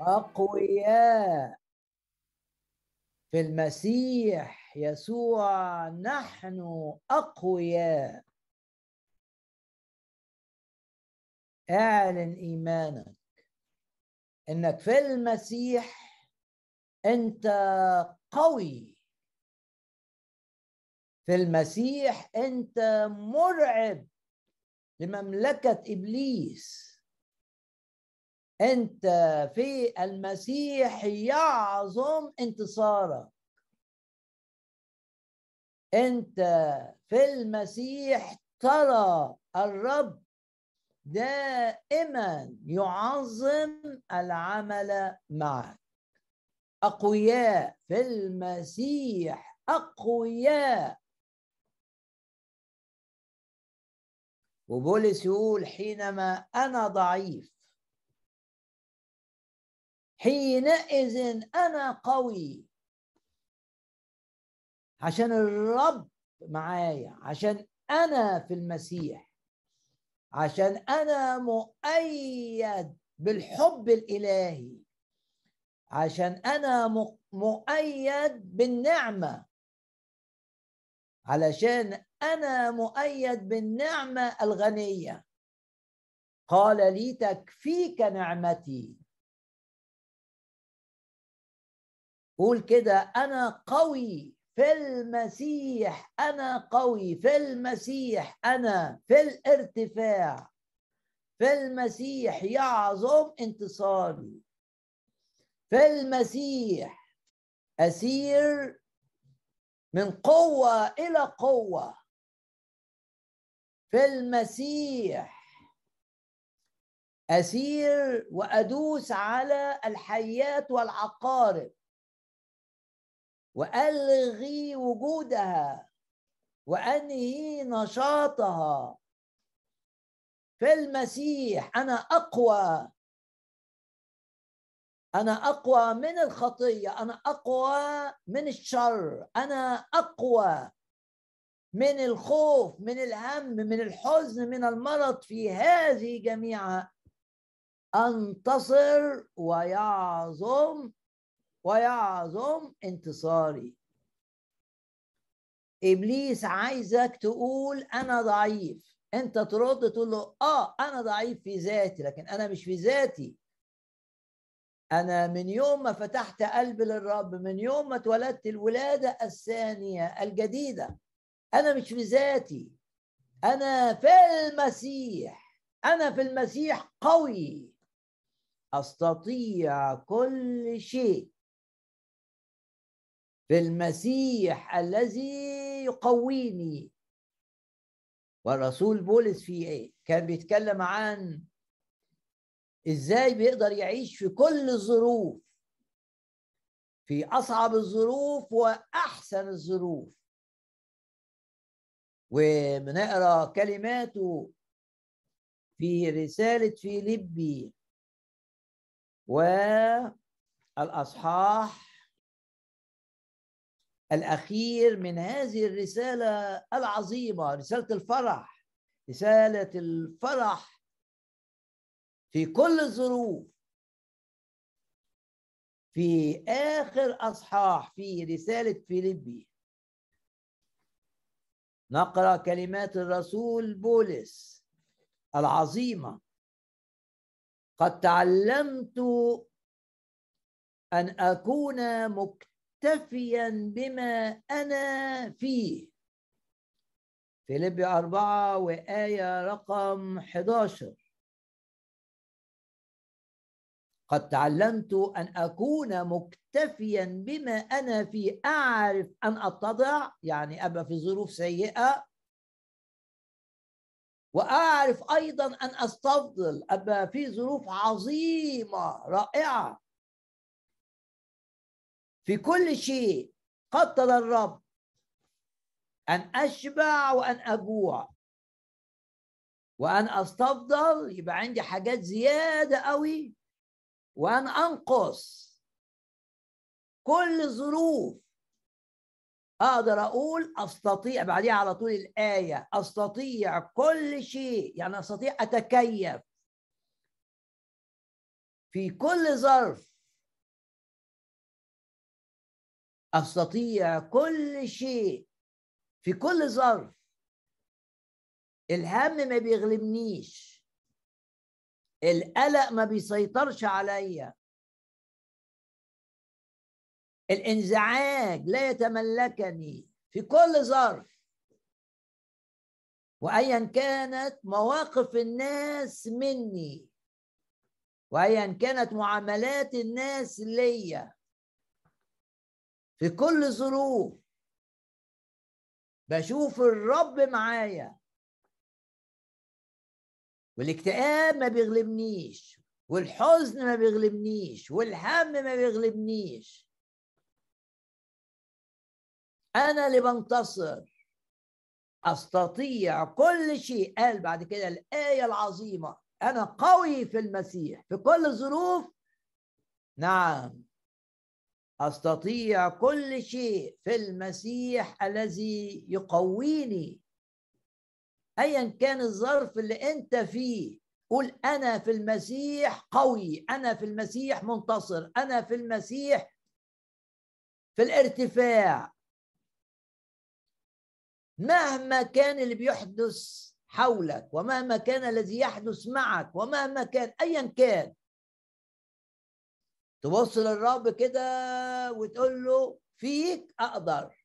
أقوياء في المسيح يسوع نحن أقوياء. اعلن إيمانك إنك في المسيح أنت قوي. في المسيح أنت مرعب لمملكة إبليس. أنت في المسيح يعظم انتصارك أنت في المسيح ترى الرب دائما يعظم العمل معك. أقوياء في المسيح أقوياء. وبولس يقول حينما أنا ضعيف حينئذ أنا قوي. عشان الرب معايا عشان أنا في المسيح. عشان أنا مؤيد بالحب الإلهي. عشان أنا مؤيد بالنعمة. علشان أنا مؤيد بالنعمة الغنية. قال لي تكفيك نعمتي. قول كده أنا قوي في المسيح أنا قوي في المسيح أنا في الارتفاع في المسيح يعظم انتصاري. في المسيح أسير من قوة إلى قوة. في المسيح أسير وأدوس على الحيات والعقارب. وألغي وجودها وأنهي نشاطها. في المسيح أنا أقوى. أنا أقوى من الخطية. أنا أقوى من الشر. أنا أقوى من الخوف من الهم من الحزن من المرض في هذه جميعها أنتصر ويعظم ويعظم انتصاري. إبليس عايزك تقول أنا ضعيف. أنت ترد تقول له آه أنا ضعيف في ذاتي لكن أنا مش في ذاتي. أنا من يوم ما فتحت قلبي للرب من يوم ما اتولدت الولادة الثانية الجديدة. أنا مش في ذاتي. أنا في المسيح. أنا في المسيح قوي. أستطيع كل شيء. في المسيح الذي يقويني. والرسول بولس في إيه؟ كان بيتكلم عن إزاي بيقدر يعيش في كل الظروف في أصعب الظروف وأحسن الظروف. وبنقرأ كلماته في رسالة فيليبي. والأصحاح الأخير من هذه الرسالة العظيمة رسالة الفرح رسالة الفرح في كل الظروف. في آخر أصحاح في رسالة فيليبي. نقرأ كلمات الرسول بولس العظيمة. قد تعلمت أن أكون مكتئبا مكتفيا بما أنا فيه. فيليبي أربعة وآية رقم 11 قد تعلمت أن أكون مكتفيا بما أنا فيه. أعرف أن أتضع يعني أبقى في ظروف سيئة. وأعرف أيضا أن أستفضل أبقى في ظروف عظيمة رائعة. في كل شيء قتل الرب أن أشبع وأن أجوع. وأن أستفضل يبقى عندي حاجات زيادة قوي. وأن أنقص كل ظروف. أقدر أقول أستطيع بعديها على طول الآية أستطيع كل شيء. يعني أستطيع أتكيف. في كل ظرف أستطيع كل شيء في كل ظرف. الهم ما بيغلبنيش. القلق ما بيسيطرش عليا. الانزعاج لا يتملكني في كل ظرف. وايا كانت مواقف الناس مني. وايا كانت معاملات الناس ليا. في كل ظروف. بشوف الرب معايا. والاكتئاب ما بيغلبنيش والحزن ما بيغلبنيش والهم ما بيغلبنيش. أنا اللي بنتصر. أستطيع كل شيء. قال بعد كده الآية العظيمة. أنا قوي في المسيح. في كل الظروف نعم. أستطيع كل شيء في المسيح الذي يقويني. ايا كان الظرف اللي أنت فيه قول أنا في المسيح قوي أنا في المسيح منتصر أنا في المسيح في الارتفاع. مهما كان اللي بيحدث حولك ومهما كان الذي يحدث معك ومهما كان ايا كان تبص للرب كده وتقول له فيك أقدر.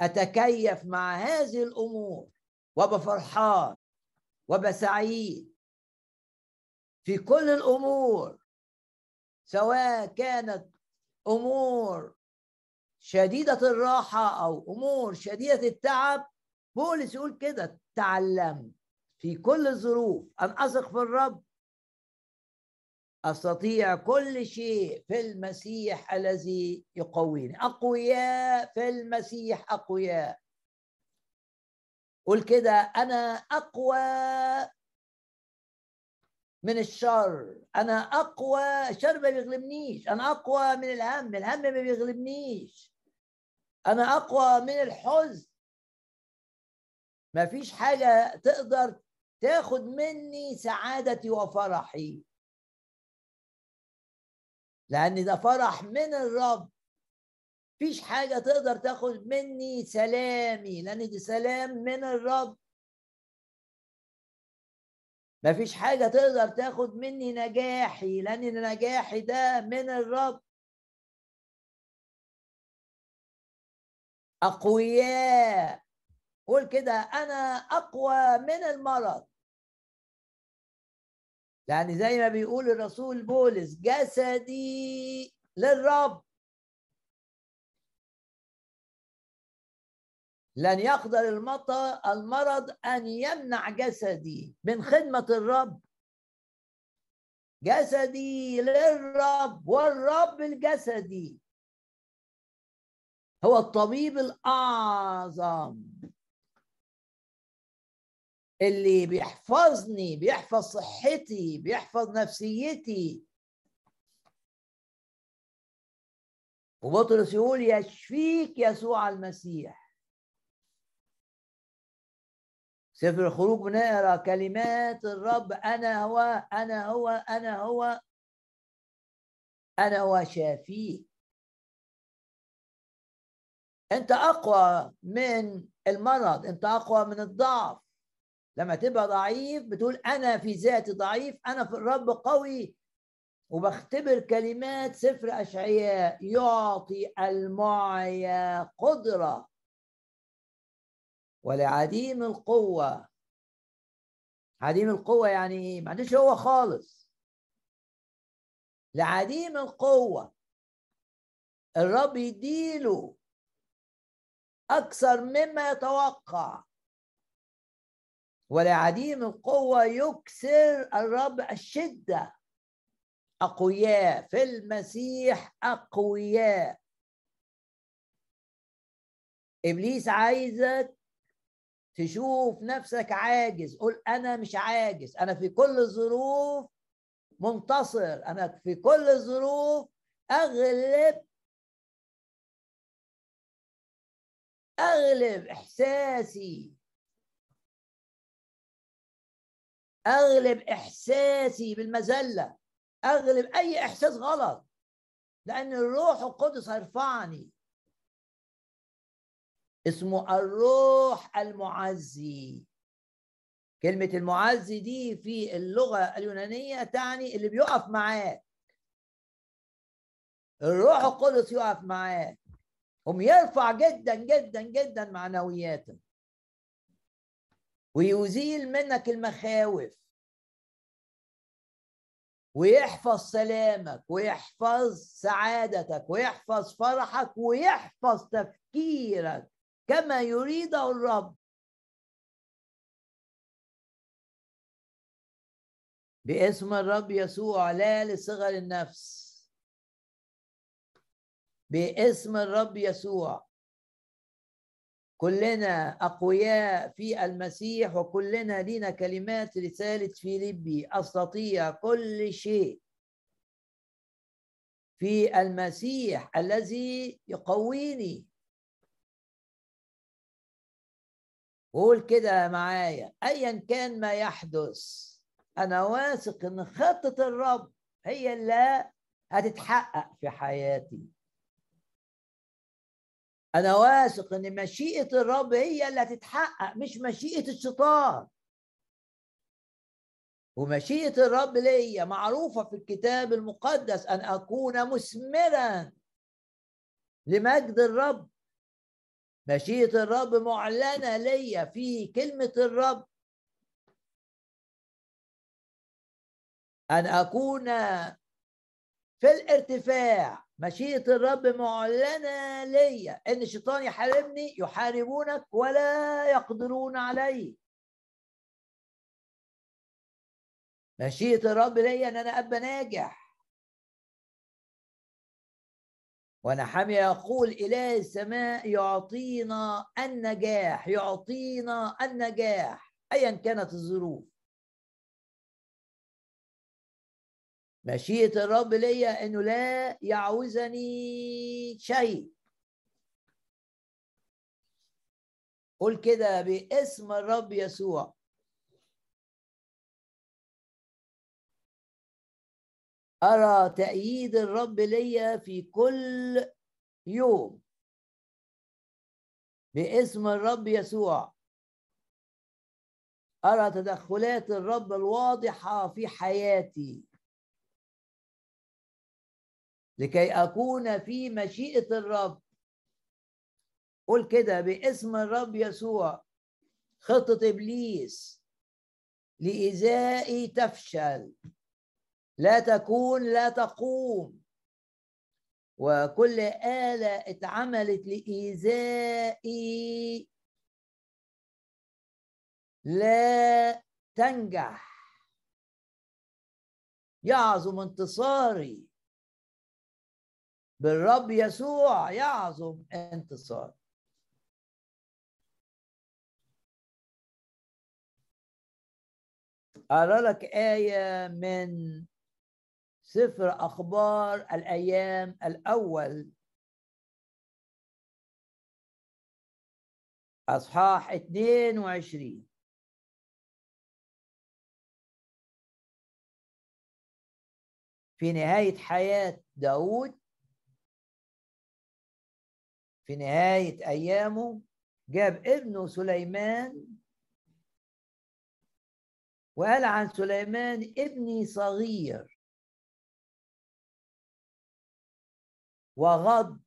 أتكيف مع هذه الأمور وأبقى فرحان وأبقى سعيد في كل الأمور سواء كانت أمور شديدة الراحة أو أمور شديدة التعب. بولس يقول كده تعلمت في كل الظروف أن أثق في الرب أستطيع كل شيء في المسيح الذي يقويني. أقوياء في المسيح أقوياء. قول كده أنا أقوى من الشر. أنا أقوى الشر ما بيغلبنيش. أنا أقوى من الهم. الهم ما بيغلبنيش. أنا أقوى من الحزن. ما فيش حاجة تقدر تاخد مني سعادتي وفرحي. لأن ده فرح من الرب فيش حاجة تقدر تاخد مني سلامي لأن دي سلام من الرب. مفيش حاجة تقدر تاخد مني نجاحي لأن نجاحي ده من الرب. أقوياء قول كده أنا أقوى من المرض. يعني زي ما بيقول الرسول بولس جسدي للرب. لن يقدر المرض أن يمنع جسدي من خدمة الرب. جسدي للرب والرب الجسدي. هو الطبيب الأعظم. اللي بيحفظني بيحفظ صحتي بيحفظ نفسيتي. وبطرس يقول يشفيك يسوع المسيح. سفر الخروج بنقرا كلمات الرب أنا هو أنا هو أنا هو أنا هو شافيك. أنت أقوى من المرض أنت أقوى من الضعف. لما تبقى ضعيف بتقول أنا في ذاتي ضعيف أنا في الرب قوي. وبختبر كلمات سفر أشعياء يعطي المعيا قدرة. ولعديم القوة. عديم القوة يعني إيه؟ ما عندوش هو خالص. لعديم القوة. الرب يديله أكثر مما يتوقع. ولعديم القوة يكسر الرب الشدة. أقوياء في المسيح أقوياء. إبليس عايزك تشوف نفسك عاجز. قول أنا مش عاجز أنا في كل الظروف منتصر. أنا في كل الظروف أغلب أغلب إحساسي. أغلب إحساسي بالمذله أغلب أي إحساس غلط. لأن الروح القدس هيرفعني اسمه الروح المعزي. كلمة المعزي دي في اللغة اليونانية تعني اللي بيقف معاك. الروح القدس يقف معاك. هم يرفع جدا جدا جدا معنوياتك ويزيل منك المخاوف. ويحفظ سلامك ويحفظ سعادتك ويحفظ فرحك ويحفظ تفكيرك كما يريده الرب. باسم الرب يسوع لا لصغر النفس. باسم الرب يسوع. كلنا أقوياء في المسيح وكلنا لنا كلمات رسالة فيليبي أستطيع كل شيء في المسيح الذي يقويني. قول كده معايا. ايا كان ما يحدث أنا واثق إن خطة الرب هي اللي هتتحقق في حياتي. أنا واثق إن مشيئة الرب هي اللي هتتحقق مش مشيئة الشيطان. ومشيئة الرب ليا معروفة في الكتاب المقدس أن أكون مثمرا لمجد الرب. مشيئة الرب معلنة ليا في كلمة الرب. أن أكون في الارتفاع. مشيئة الرب معلنة ليا إن الشيطان يحاربني يحاربونك ولا يقدرون علي. مشيئة الرب ليا إن أنا أبقى ناجح. وأنا حامي يقول إله السماء يعطينا النجاح يعطينا النجاح أيا كانت الظروف. مشيئة الرب ليا إنه لا يعوزني شيء. قول كده باسم الرب يسوع. أرى تأييد الرب ليا في كل يوم. باسم الرب يسوع. أرى تدخلات الرب الواضحة في حياتي. لكي أكون في مشيئة الرب. قول كده باسم الرب يسوع خطة إبليس لإيذائي تفشل. لا تكون لا تقوم. وكل آلة اتعملت لإيذائي لا تنجح. يعظم انتصاري. بالرب يسوع يعظم انتصار. أرى لك آية من سفر أخبار الأيام الأول. أصحاح 22 في نهاية حياة داود في نهاية أيامه جاب ابنه سليمان وقال عن سليمان ابني صغير. وغض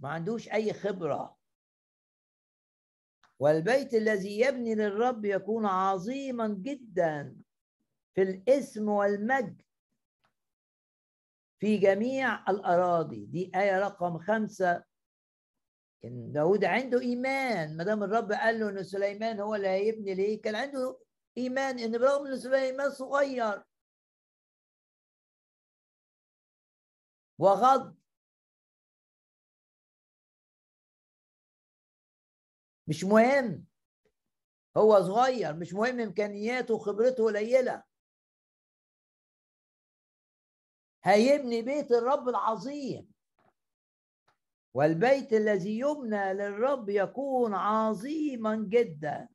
ما عندوش أي خبرة. والبيت الذي يبني للرب يكون عظيما جدا في الاسم والمجد في جميع الأراضي. دي آية رقم خمسة. كان داود عنده إيمان. ما دام الرب قال له إن سليمان هو اللي هيبني ليه؟ كان عنده إيمان إن برغم إن سليمان صغير. وغض. مش مهم. هو صغير. مش مهم إمكانياته وخبرته قليلة. هيبني بيت الرب العظيم. والبيت الذي يبنى للرب يكون عظيما جدا.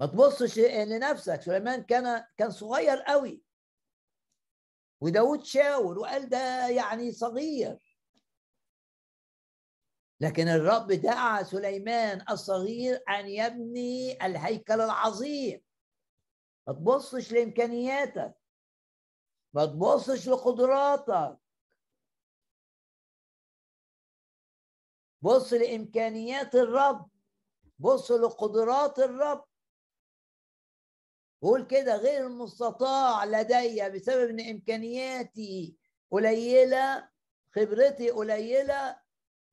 ما تبصش لنفسك. سليمان كان كان صغير قوي. وداود شاور وقال ده يعني صغير. لكن الرب دعا سليمان الصغير أن يبني الهيكل العظيم. ما تبصش لإمكانياتك. ما تبصش لقدراتك. بص لإمكانيات الرب. بص لقدرات الرب. قول كده غير المستطاع لدي بسبب إن إمكانياتي قليلة خبرتي قليلة.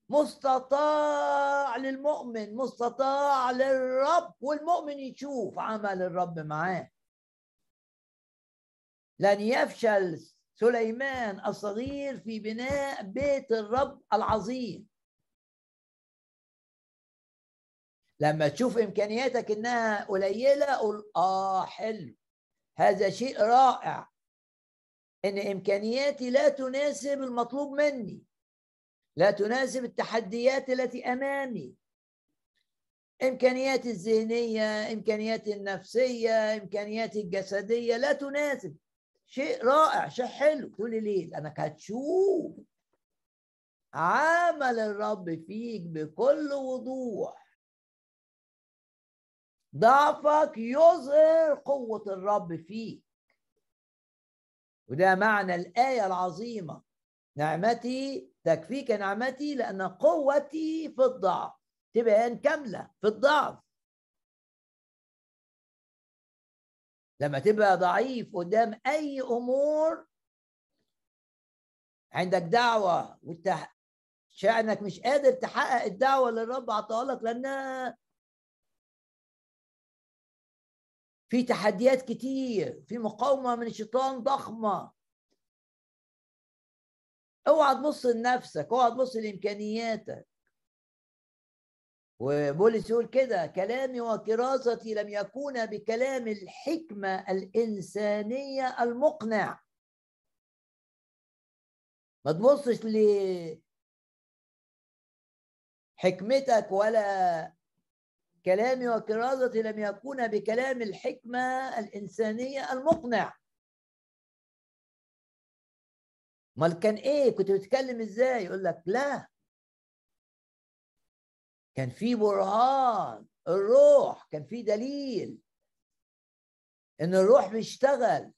مستطاع للمؤمن مستطاع للرب والمؤمن يشوف عمل الرب معاه. لن يفشل سليمان الصغير في بناء بيت الرب العظيم. لما تشوف إمكانياتك إنها قليلة قول آه حلو. هذا شيء رائع. إن إمكانياتي لا تناسب المطلوب مني. لا تناسب التحديات التي أمامي. إمكانياتي الذهنية إمكانياتي النفسية إمكانياتي الجسدية لا تناسب. شيء رائع شيء حلو. تقولي ليه؟ لأنك هتشوف. عمل الرب فيك بكل وضوح. ضعفك يظهر قوة الرب فيك. وده معنى الآية العظيمة. نعمتي تكفيك نعمتي لأن قوتي في الضعف. تبان كاملة في الضعف. لما تبقى ضعيف قدام أي أمور عندك دعوة وانت شأنك مش قادر تحقق الدعوة اللي الرب عطاها لك لأنها في تحديات كتير في مقاومة من الشيطان ضخمة. اوعى تبص لنفسك اوعى تبص لإمكانياتك. وبولس يقول كده كلامي وكراستي لم يكون بكلام الحكمة الإنسانية المقنع. ما تبصش لحكمتك ولا كلامي وكرازتي لم يكون بكلام الحكمة الإنسانية المقنع. أمال كان إيه؟ كنت بتتكلم إزاي؟ يقول لك لا. كان في برهان الروح كان في دليل إن الروح بيشتغل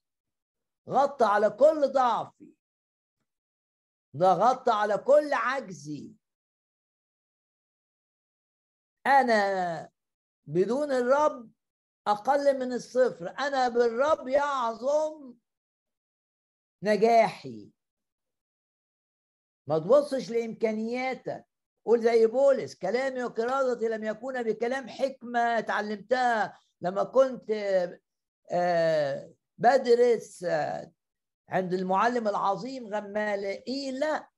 غطى على كل ضعفي ده غطى على كل عجزي. أنا بدون الرب أقل من الصفر أنا بالرب يعظم نجاحي. ما تبصش لإمكانياتك. قول زي بولس كلامي وكرازتي لم يكون بكلام حكمة اتعلمتها لما كنت آه، بدرس آه، عند المعلم العظيم غمالائيل لا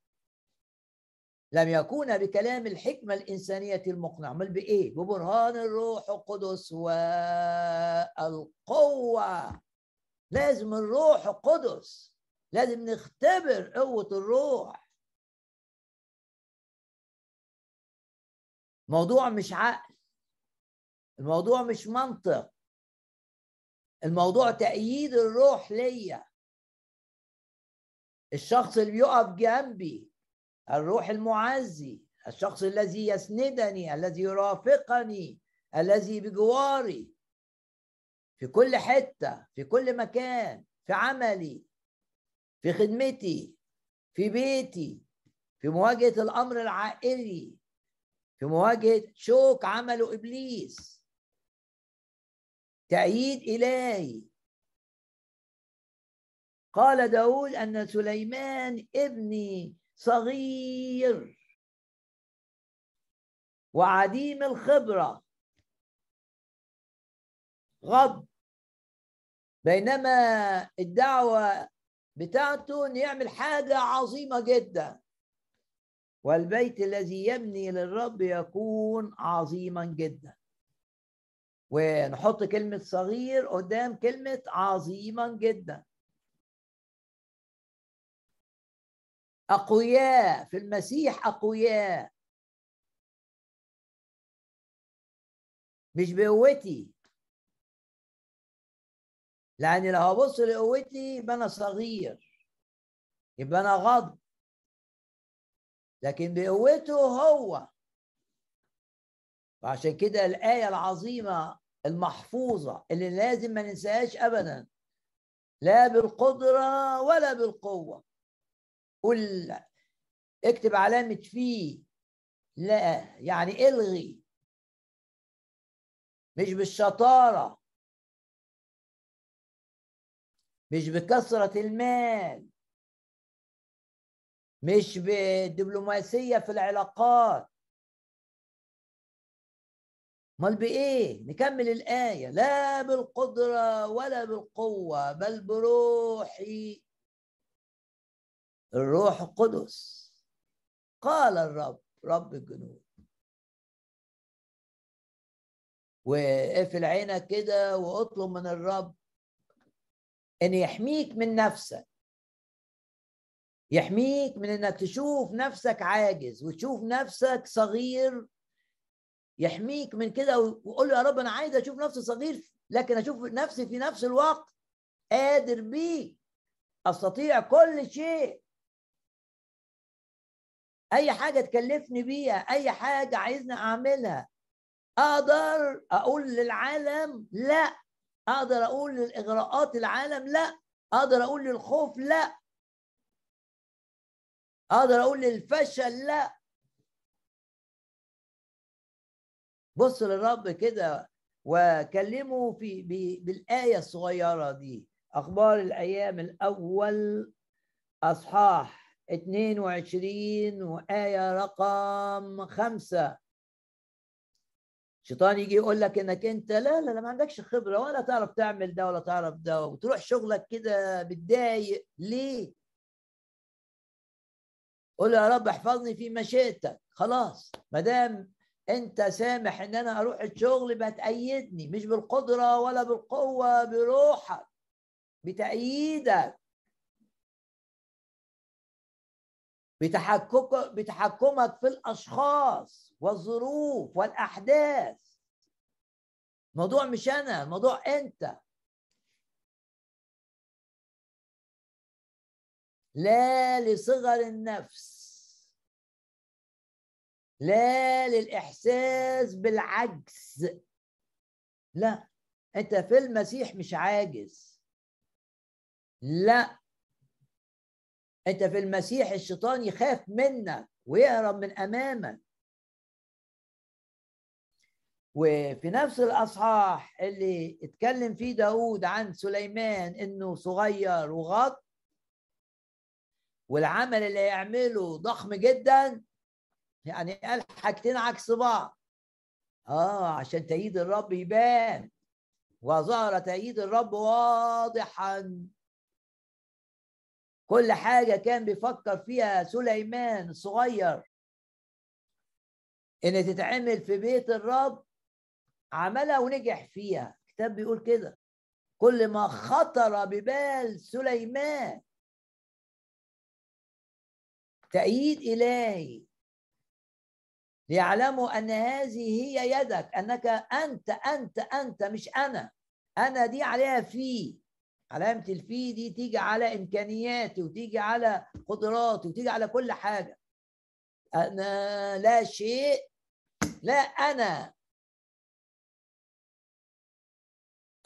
لم يكون بكلام الحكمة الإنسانية المقنع بل بإيه؟ ببرهان الروح القدس والقوة. لازم الروح القدس لازم نختبر قوة الروح. موضوع مش عقل. الموضوع مش منطق. الموضوع تأييد الروح ليا. الشخص اللي بيقف جنبي الروح المعزي الشخص الذي يسندني الذي يرافقني الذي بجواري. في كل حتة في كل مكان في عملي في خدمتي في بيتي في مواجهة الأمر العائلي. في مواجهة شوك عمله إبليس. تأييد إلهي. قال داود أن سليمان ابني صغير. وعديم الخبرة. غض بينما الدعوة بتاعته إنه يعمل حاجة عظيمة جدا. والبيت الذي يبني للرب يكون عظيما جدا. ونحط كلمة صغير قدام كلمة عظيما جدا. أقوياء في المسيح أقوياء. مش بقوتي. لأني لو هبص لقوتي يبقى أنا صغير يبقى أنا غضب. لكن بقوته هو. وعشان كده الآية العظيمة المحفوظة اللي لازم ما ننساهاش أبدا. لا بالقدرة ولا بالقوة. قل اكتب علامة فيه لا يعني إلغي. مش بالشطارة. مش بكثرة المال. مش بالدبلوماسية في العلاقات. أمال بإيه؟ نكمل الآية. لا بالقدرة ولا بالقوة بل بروحي. الروح القدس. قال الرب رب الجنود. واقفل عينك كده واطلب من الرب إن يحميك من نفسك. يحميك من إنك تشوف نفسك عاجز وتشوف نفسك صغير. يحميك من كده وقول يا رب أنا عايز أشوف نفسي صغير لكن أشوف نفسي في نفس الوقت قادر بيه. أستطيع كل شيء. أي حاجة تكلفني بيها أي حاجة عايزني أعملها. أقدر أقول للعالم لا. أقدر أقول للإغراءات العالم لا. أقدر أقول للخوف لا. أقدر أقول للفشل لا. بص للرب كده وكلمه في بالآية الصغيرة دي أخبار الأيام الأول أصحاح 22 وآية رقم خمسة. الشيطان يجي يقول لك إنك أنت لا لا لا ما عندكش خبرة ولا تعرف تعمل ده ولا تعرف ده وتروح شغلك كده بتضايق. ليه؟ قول يا رب احفظني في مشيئتك. خلاص ما دام انت سامح ان أنا أروح الشغل بتأيدني مش بالقدرة ولا بالقوة بروحك بتأييدك. بتحكمك بتحكمك في الأشخاص والظروف والأحداث. الموضوع مش أنا الموضوع أنت. لا لصغر النفس لا للإحساس بالعجز. لا أنت في المسيح مش عاجز. لا أنت في المسيح الشيطان يخاف منك ويهرب من أمامك. وفي نفس الأصحاح اللي اتكلم فيه داود عن سليمان إنه صغير وغط والعمل اللي يعمله ضخم جدا يعني قال حاجتين عكس بعض. آه عشان تأييد الرب يبان. وظهر تأييد الرب واضحا. كل حاجة كان بيفكر فيها سليمان الصغير إن تتعمل في بيت الرب عملها ونجح فيها. الكتاب بيقول كده. كل ما خطر ببال سليمان تأييد إلهي. ليعلموا أن هذه هي يدك أنك أنت أنت أنت مش أنا. أنا دي عليها في. علامة الفي دي تيجي على إمكانياتي وتيجي على قدراتي وتيجي على كل حاجة. أنا لا شيء لا أنا.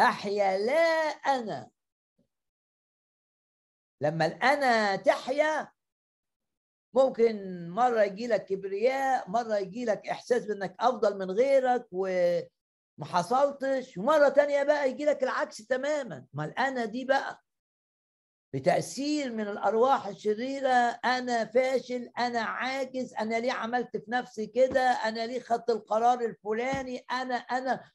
أحيا لا أنا. لما الأنا تحيا ممكن مرة يجي لك كبرياء مرة يجي لك إحساس بأنك أفضل من غيرك وما حصلتش ومرة تانية بقى يجي لك العكس تماما. ما الأنا دي بقى بتأثير من الأرواح الشريرة. أنا فاشل أنا عاجز أنا ليه عملت في نفسي كده؟ أنا ليه خدت القرار الفلاني؟ أنا أنا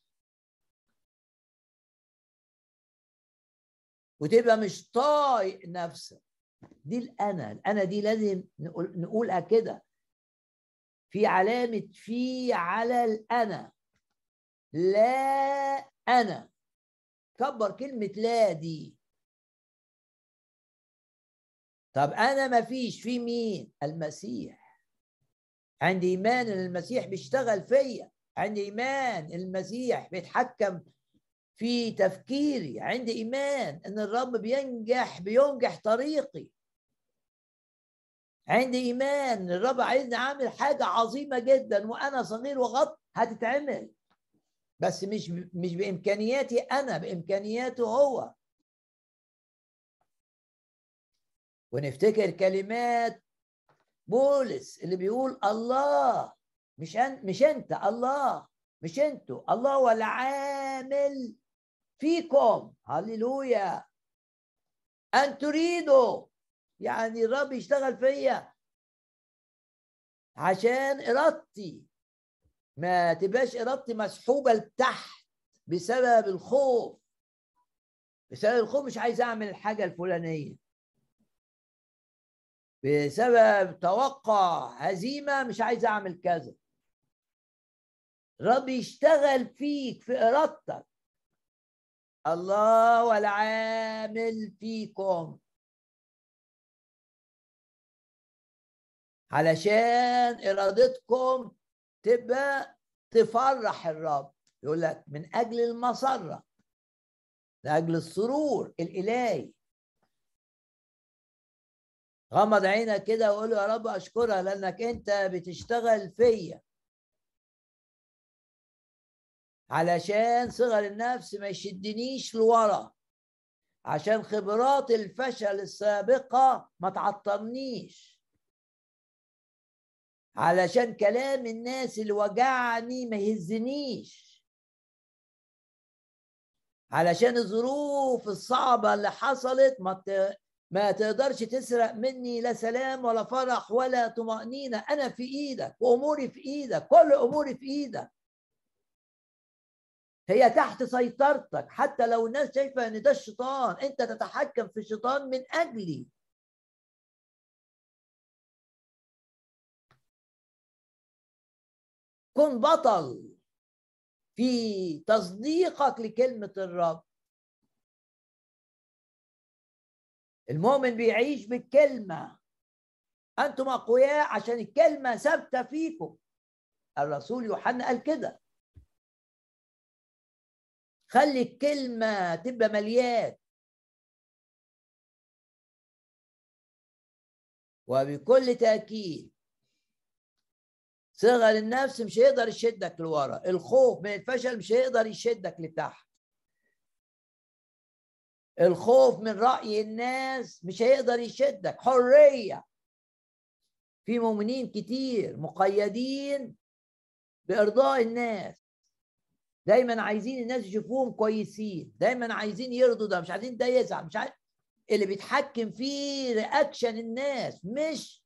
وتبقى مش طايق نفسك. دي الأنا. الأنا دي لازم نقول نقولها كده في علامة في على الأنا. لا أنا. كبر كلمة لا دي. طب أنا ما فيش. في مين؟ المسيح. عندي إيمان إن المسيح بيشتغل فيا. عندي إيمان المسيح بيتحكم في تفكيري عندي إيمان إن الرب بينجح بينجح طريقي. عندي إيمان الرب عايزني أعمل حاجة عظيمة جدا وأنا صغير وغط هتتعمل. بس مش مش بإمكانياتي أنا بإمكانياته هو. ونفتكر كلمات بولس اللي بيقول الله مش أن مش أنت الله مش أنتوا الله هو العامل. فيكم. هللويا. أن تريدوا. يعني الرب يشتغل فيا. عشان إرادتي. ما تبقاش إرادتي مسحوبة لتحت بسبب الخوف. بسبب الخوف مش عايز أعمل الحاجة الفلانية. بسبب توقع هزيمة مش عايز أعمل كذا. رب يشتغل فيك في إرادتك. الله والعامل فيكم. علشان إرادتكم تبقى تفرح الرب. يقول لك من أجل المسرة لاجل السرور الإلهي. غمض عينك كده وقول يا رب اشكرها لأنك أنت بتشتغل فيا. علشان صغر النفس ما يشدنيش لورا. عشان خبرات الفشل السابقة ما تعطلنيش. علشان كلام الناس اللي وجعني ما يهزنيش. علشان الظروف الصعبة اللي حصلت ما ما تقدرش تسرق مني لا سلام ولا فرح ولا طمأنينة. أنا في إيدك وأموري في إيدك كل أموري في إيدك. هي تحت سيطرتك حتى لو الناس شايفة أن ده الشيطان أنت تتحكم في الشيطان من أجلي. كن بطل في تصديقك لكلمة الرب. المؤمن بيعيش بالكلمة. أنتم أقوياء عشان الكلمة ثابتة فيكم. الرسول يوحنا قال كده. خلي الكلمة تبقى مليان. وبكل تأكيد صغر النفس مش هيقدر يشدك لورا الخوف من الفشل مش هيقدر يشدك لتحت. الخوف من رأي الناس مش هيقدر يشدك. حرية. في مؤمنين كتير مقيدين بإرضاء الناس. دايما عايزين الناس يشوفوهم كويسين دايما عايزين يرضوا ده مش عايزين ده يزعل مش عايز اللي بيتحكم فيه رياكشن الناس مش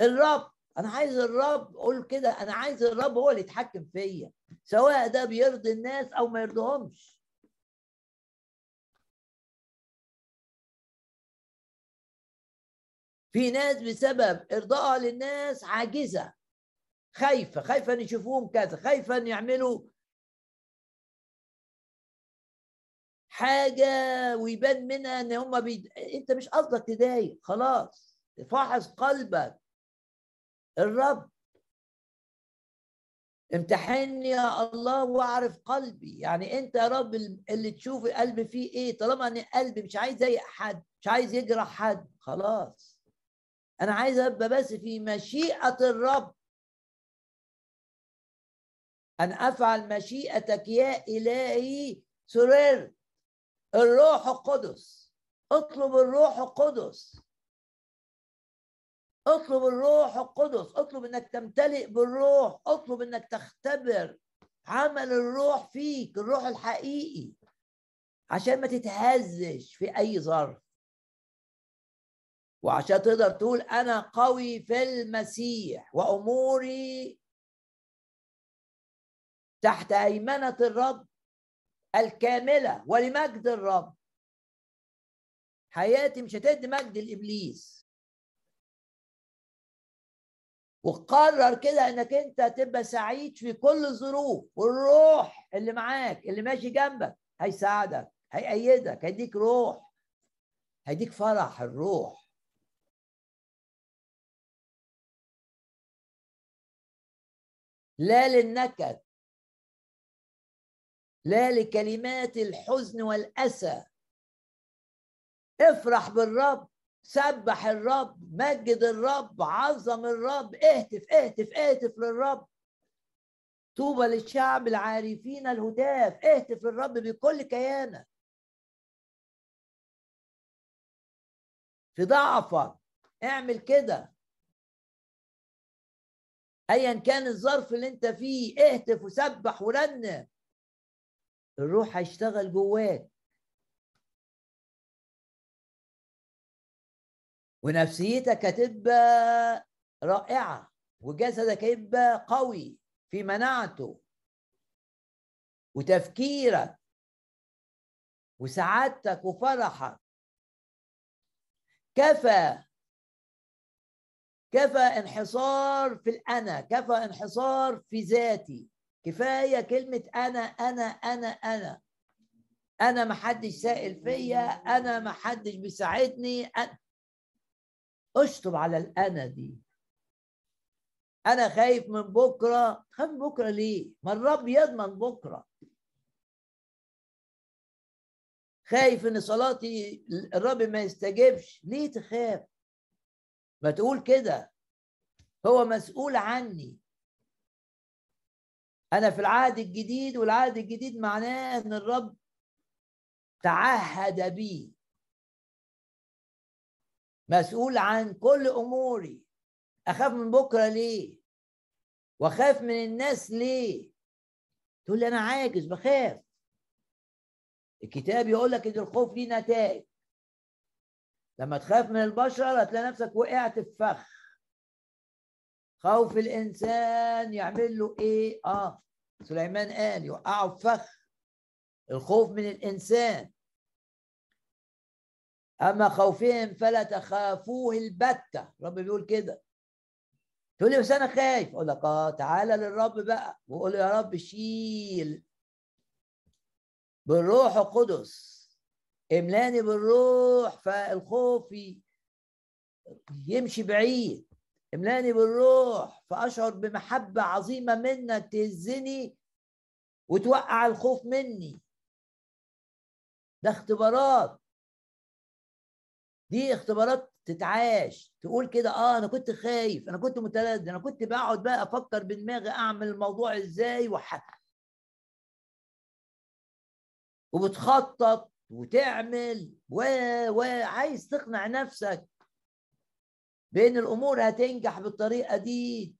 الرب. أنا عايز الرب قول كده أنا عايز الرب هو اللي يتحكم فيا سواء ده بيرضي الناس أو ما يرضيهمش. في ناس بسبب ارضائها للناس عاجزة. خايفة خايفة أن يشوفوهم كذا خايفة أن يعملوا حاجة ويبان منها إن هم بي... أنت مش قصدك تضايق خلاص. فاحص قلبك. الرب. امتحني يا الله واعرف قلبي. يعني أنت يا رب اللي تشوف قلبي فيه إيه؟ طالما إن قلبي مش عايز يضايق حد مش عايز يجرح حد خلاص. أنا عايز أبقى بس في مشيئة الرب. أن أفعل مشيئتك يا إلهي. سررت الروح القدس. اطلب الروح القدس. اطلب الروح القدس. اطلب إنك تمتلئ بالروح. اطلب إنك تختبر عمل الروح فيك الروح الحقيقي عشان ما تتهزش في أي ظرف. وعشان تقدر تقول أنا قوي في المسيح وأموري تحت هيمنة الرب الكاملة ولمجد الرب. حياتي مش هتدي مجد لإبليس. وقرر كده إنك أنت تبقى سعيد في كل الظروف والروح اللي معاك اللي ماشي جنبك هيساعدك هيأيدك هيديك روح هيديك فرح الروح. لا للنكد. لا لكلمات الحزن والأسى. افرح بالرب سبح الرب مجد الرب عظم الرب اهتف اهتف اهتف للرب. طوبى للشعب العارفين الهتاف اهتف للرب بكل كيانك في ضعفك اعمل كده. ايا كان الظرف اللي أنت فيه اهتف وسبح ورنم الروح هيشتغل جواك ونفسيتك هتبقى رائعة وجسدك هيبقى قوي في مناعته وتفكيرك وسعادتك وفرحك. كفى كفى انحصار في الأنا كفى انحصار في ذاتي. كفاية كلمة أنا أنا أنا أنا. أنا ما حدش سائل فيا أنا ما حدش بيساعدني. أنا. اشطب على الأنا دي. أنا خايف من بكرة. خايف من بكرة ليه؟ ما الرب يضمن بكرة. خايف إن صلاتي الرب ما يستجبش. ليه تخاف؟ ما تقول كده. هو مسؤول عني. أنا في العهد الجديد والعهد الجديد معناه إن الرب تعهد بي. مسؤول عن كل أموري. أخاف من بكرة ليه؟ وأخاف من الناس ليه؟ تقول لي أنا عاجز بخاف. الكتاب يقول لك إن الخوف ليه نتائج. لما تخاف من البشر هتلاقي نفسك وقعت في فخ. خوف الإنسان يعمل له إيه؟ آه. سليمان قال يوقعه في فخ. الخوف من الإنسان. أما خوفهم فلا تخافوه البتة. الرب بيقول كده. تقول لي بس أنا خايف. أقول لك آه تعالى للرب بقى. وقول يا رب شيل بالروح القدس. املاني بالروح فالخوف يمشي بعيد. املأني بالروح فأشعر بمحبة عظيمة منك تهزني وتوقع الخوف مني. ده اختبارات. دي اختبارات تتعاش. تقول كده آه أنا كنت خايف أنا كنت متردد أنا كنت بقعد بقى أفكر بدماغي أعمل الموضوع إزاي وح. وبتخطط وتعمل و... وعايز تقنع نفسك بان الأمور هتنجح بالطريقة دي.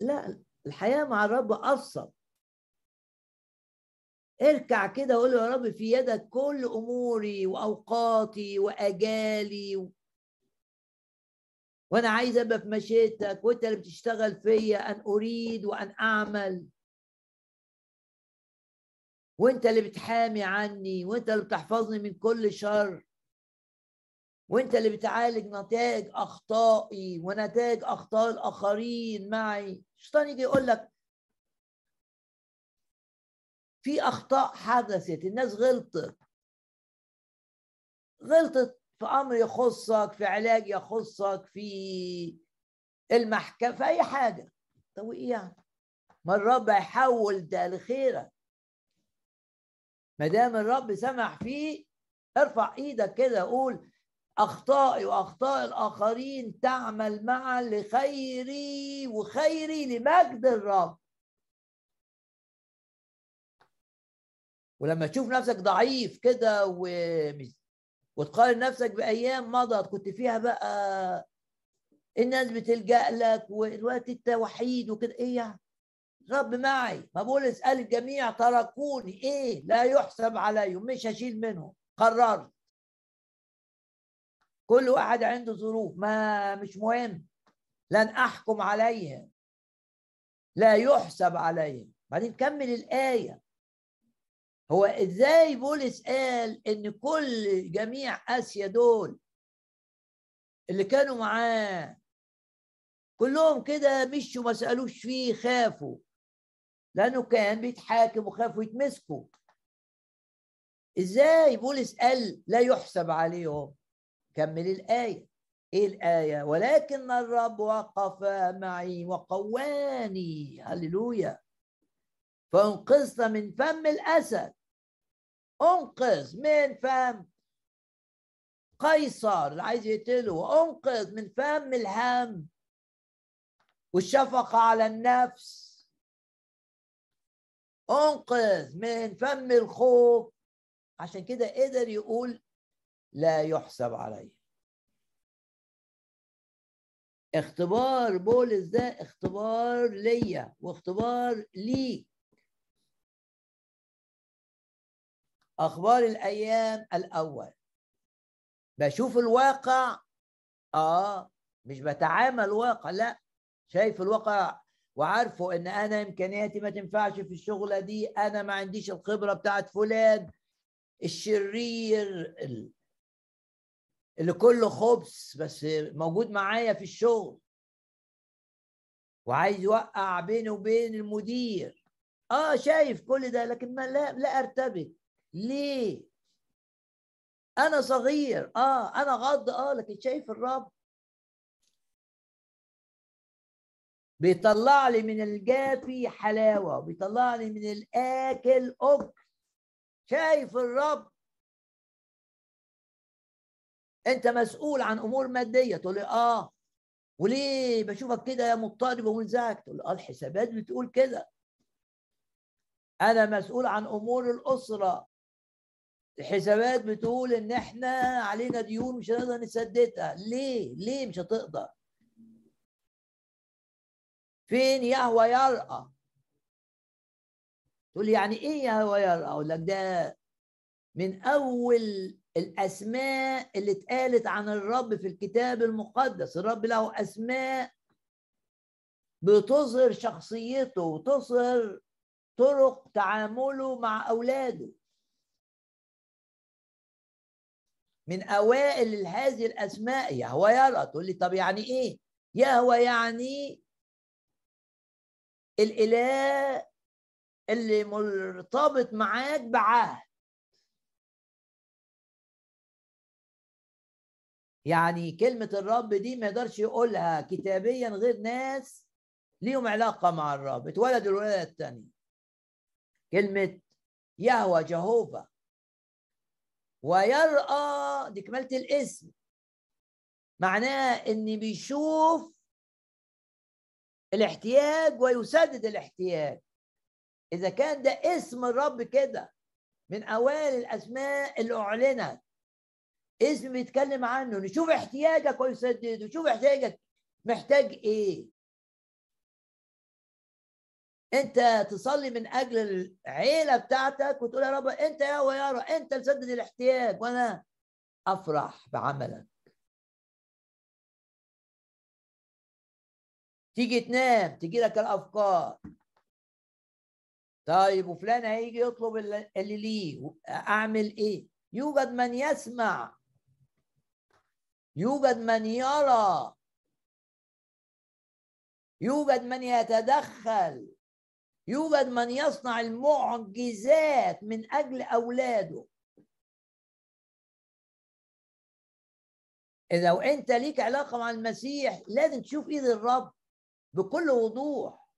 لا الحياة مع الرب أبسط. اركع كده وقول يا رب في يدك كل أموري وأوقاتي وأجالي. وأنا عايز أبقى في مشيتك وأنت اللي بتشتغل فيا أن أريد وأن أعمل. وأنت اللي بتحامي عني وأنت اللي بتحفظني من كل شر. وانت اللي بتعالج نتائج أخطائي ونتائج أخطاء الآخرين معي. الشيطان يجي يقول لك في أخطاء حدثت الناس غلطت. غلطت في أمر يخصك في علاج يخصك في المحكمة في أي حاجة. طب إيه يعني؟ ما الرب هيحول ده لخيرك ما دام الرب سمح فيه ارفع إيدك كده قول أخطائي وأخطاء الآخرين تعمل معا لخيري وخيري لمجد الرب. ولما تشوف نفسك ضعيف كده و... وتقارن نفسك بأيام مضت كنت فيها بقى الناس بتلجأ لك والوقت انت وحيد وكده؟ إيه يعني؟ رب معي. ما بقول اسال الجميع تركوني. إيه؟ لا يحسب عليهم مش هشيل منهم. قررت. كل واحد عنده ظروف. ما مش مهم. لن أحكم عليهم. لا يحسب عليهم. بعدين كمل الآية. هو إزاي بولس قال إن كل جميع آسيا دول اللي كانوا معاه كلهم كده مشوا ما سألوش فيه خافوا. لأنه كان بيتحاكم وخافوا يتمسكوا. إزاي بولس قال لا يحسب عليهم؟ كمل الآية. إيه الآية؟ ولكن الرب وقف معي وقواني. هللويا. فأنقذت من فم الأسد. أنقذ من فم قيصر. اللي عايز يقتله. وانقذ من فم الهم والشفقة على النفس. أنقذ من فم الخوف. عشان كده قدر يقول لا يحسب عليه. اختبار بولس ده اختبار ليا واختبار ليك أخبار الأيام الأول. بشوف الواقع. آه مش بتعامل واقع لا. شايف الواقع وعارفه إن أنا إمكانياتي ما تنفعش في الشغلة دي. أنا ما عنديش الخبرة بتاعت فلان. الشرير اللي كله خبز بس موجود معايا في الشغل. وعايز يوقع بيني وبين المدير. آه شايف كل ده لكن ما لا لا أرتبك. ليه؟ أنا صغير. آه أنا غض. آه لكن شايف الرب. بيطلع لي من الجافي حلاوة. بيطلع لي من الآكل أكل. شايف الرب. أنت مسؤول عن أمور مادية. تقول لي آه. وليه بشوفك كده يا مضطرب ومنزعج تقول آه الحسابات بتقول كده. أنا مسؤول عن أمور الأسرة. الحسابات بتقول إن إحنا علينا ديون مش هنقدر نسددها. ليه؟ ليه مش هتقدر؟ فين يهوى يرأى؟ تقول يعني إيه يهوى يرأى؟ أقول لك ده من أول الأسماء اللي اتقالت عن الرب في الكتاب المقدس. الرب له أسماء بتظهر شخصيته وتظهر طرق تعامله مع أولاده. من أوائل هذه الأسماء يهوى يرى. تقول لي طب يعني إيه؟ يهوى يعني الإله اللي مرتبط معاك بعهد. يعني كلمة الرب دي ما يقدرش يقولها كتابيا غير ناس ليهم علاقة مع الرب اتولد الولادة الثانية كلمة يهوى جهوفا. ويرأى دي كمالة الاسم. معناه إن بيشوف الاحتياج ويسدد الاحتياج. إذا كان ده اسم الرب كده من أوائل الأسماء اللي أعلنت. اسم بيتكلم عنه نشوف احتياجك ويسدده شوف احتياجك. محتاج إيه؟ أنت تصلي من أجل العيلة بتاعتك وتقول يا رب أنت يا ويارا أنت تسدد الاحتياج وأنا أفرح بعملك. تيجي تنام تيجي لك الأفكار. طيب وفلان هيجي يطلب اللي ليه؟ أعمل إيه؟ يوجد من يسمع. يوجد من يرى. يوجد من يتدخل. يوجد من يصنع المعجزات من أجل أولاده. إذا وانت ليك علاقة مع المسيح لازم تشوف إيد الرب بكل وضوح.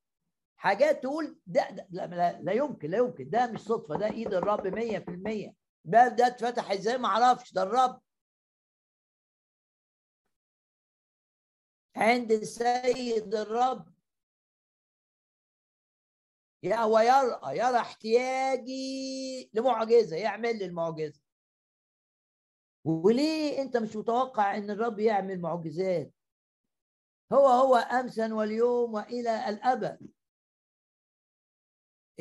حاجات تقول ده, ده لا, لا, لا يمكن لا يمكن. ده مش صدفة ده إيد الرب 100% باب ده اتفتح إزاي؟ ما أعرفش. ده الرب عند السيد الرب. هو يرى يرى احتياجي لمعجزة يعمل لي المعجزة. وليه انت مش متوقع ان الرب يعمل معجزات؟ هو هو امسا واليوم وإلى الأبد.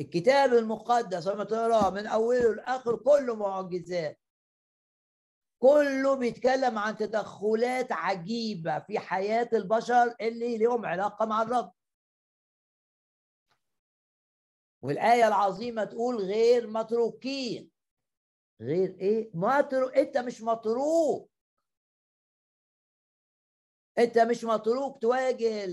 الكتاب المقدس لما تقراه من أوله لآخره كله معجزات. كله بيتكلم عن تدخلات عجيبة في حياة البشر اللي لهم علاقة مع الرب. والآية العظيمة تقول غير متروكين. غير إيه؟ متروك أنت مش متروك. أنت مش متروك تواجه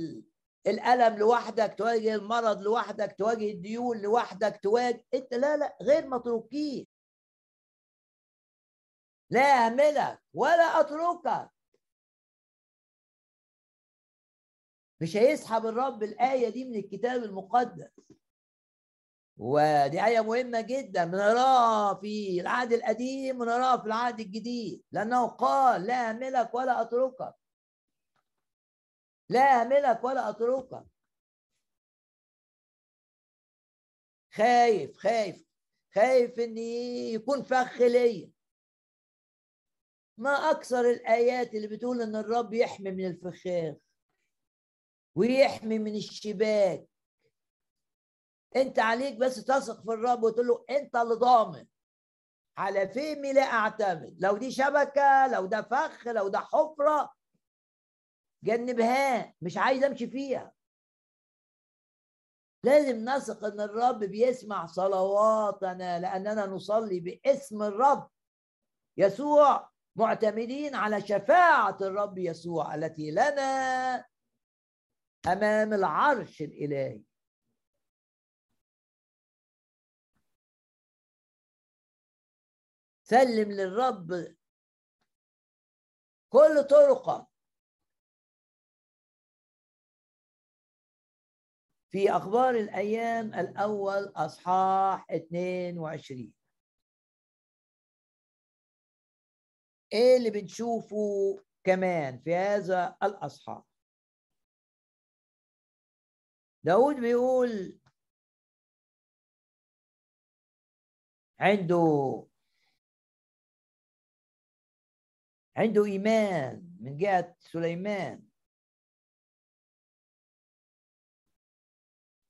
الألم لوحدك تواجه المرض لوحدك تواجه الديون لوحدك تواجه أنت لا لا غير متروكين. لا أهملك ولا أتركك. مش هيسحب الرب الآية دي من الكتاب المقدس. ودي آية مهمة جدا. بنراها في العهد القديم ونراها في العهد الجديد. لأنه قال لا أهملك ولا أتركك. لا أهملك ولا أتركك. خايف خايف خايف ان يكون فخ ليا. ما أكثر الآيات اللي بتقول إن الرب يحمي من الفخاخ ويحمي من الشباك. أنت عليك بس تثق في الرب وتقول له أنت اللي ضامن. على فهمي لا أعتمد. لو دي شبكة لو ده فخ لو ده حفرة جنبها. مش عايز أمشي فيها. لازم نثق إن الرب بيسمع صلواتنا لأننا نصلي باسم الرب. يسوع معتمدين على شفاعة الرب يسوع التي لنا أمام العرش الإلهي. سلم للرب كل طرقك في أخبار الأيام الأول أصحاح 22 إيه اللي بنشوفه كمان في هذا الأصحاح؟ داود بيقول عنده عنده إيمان من جهة سليمان.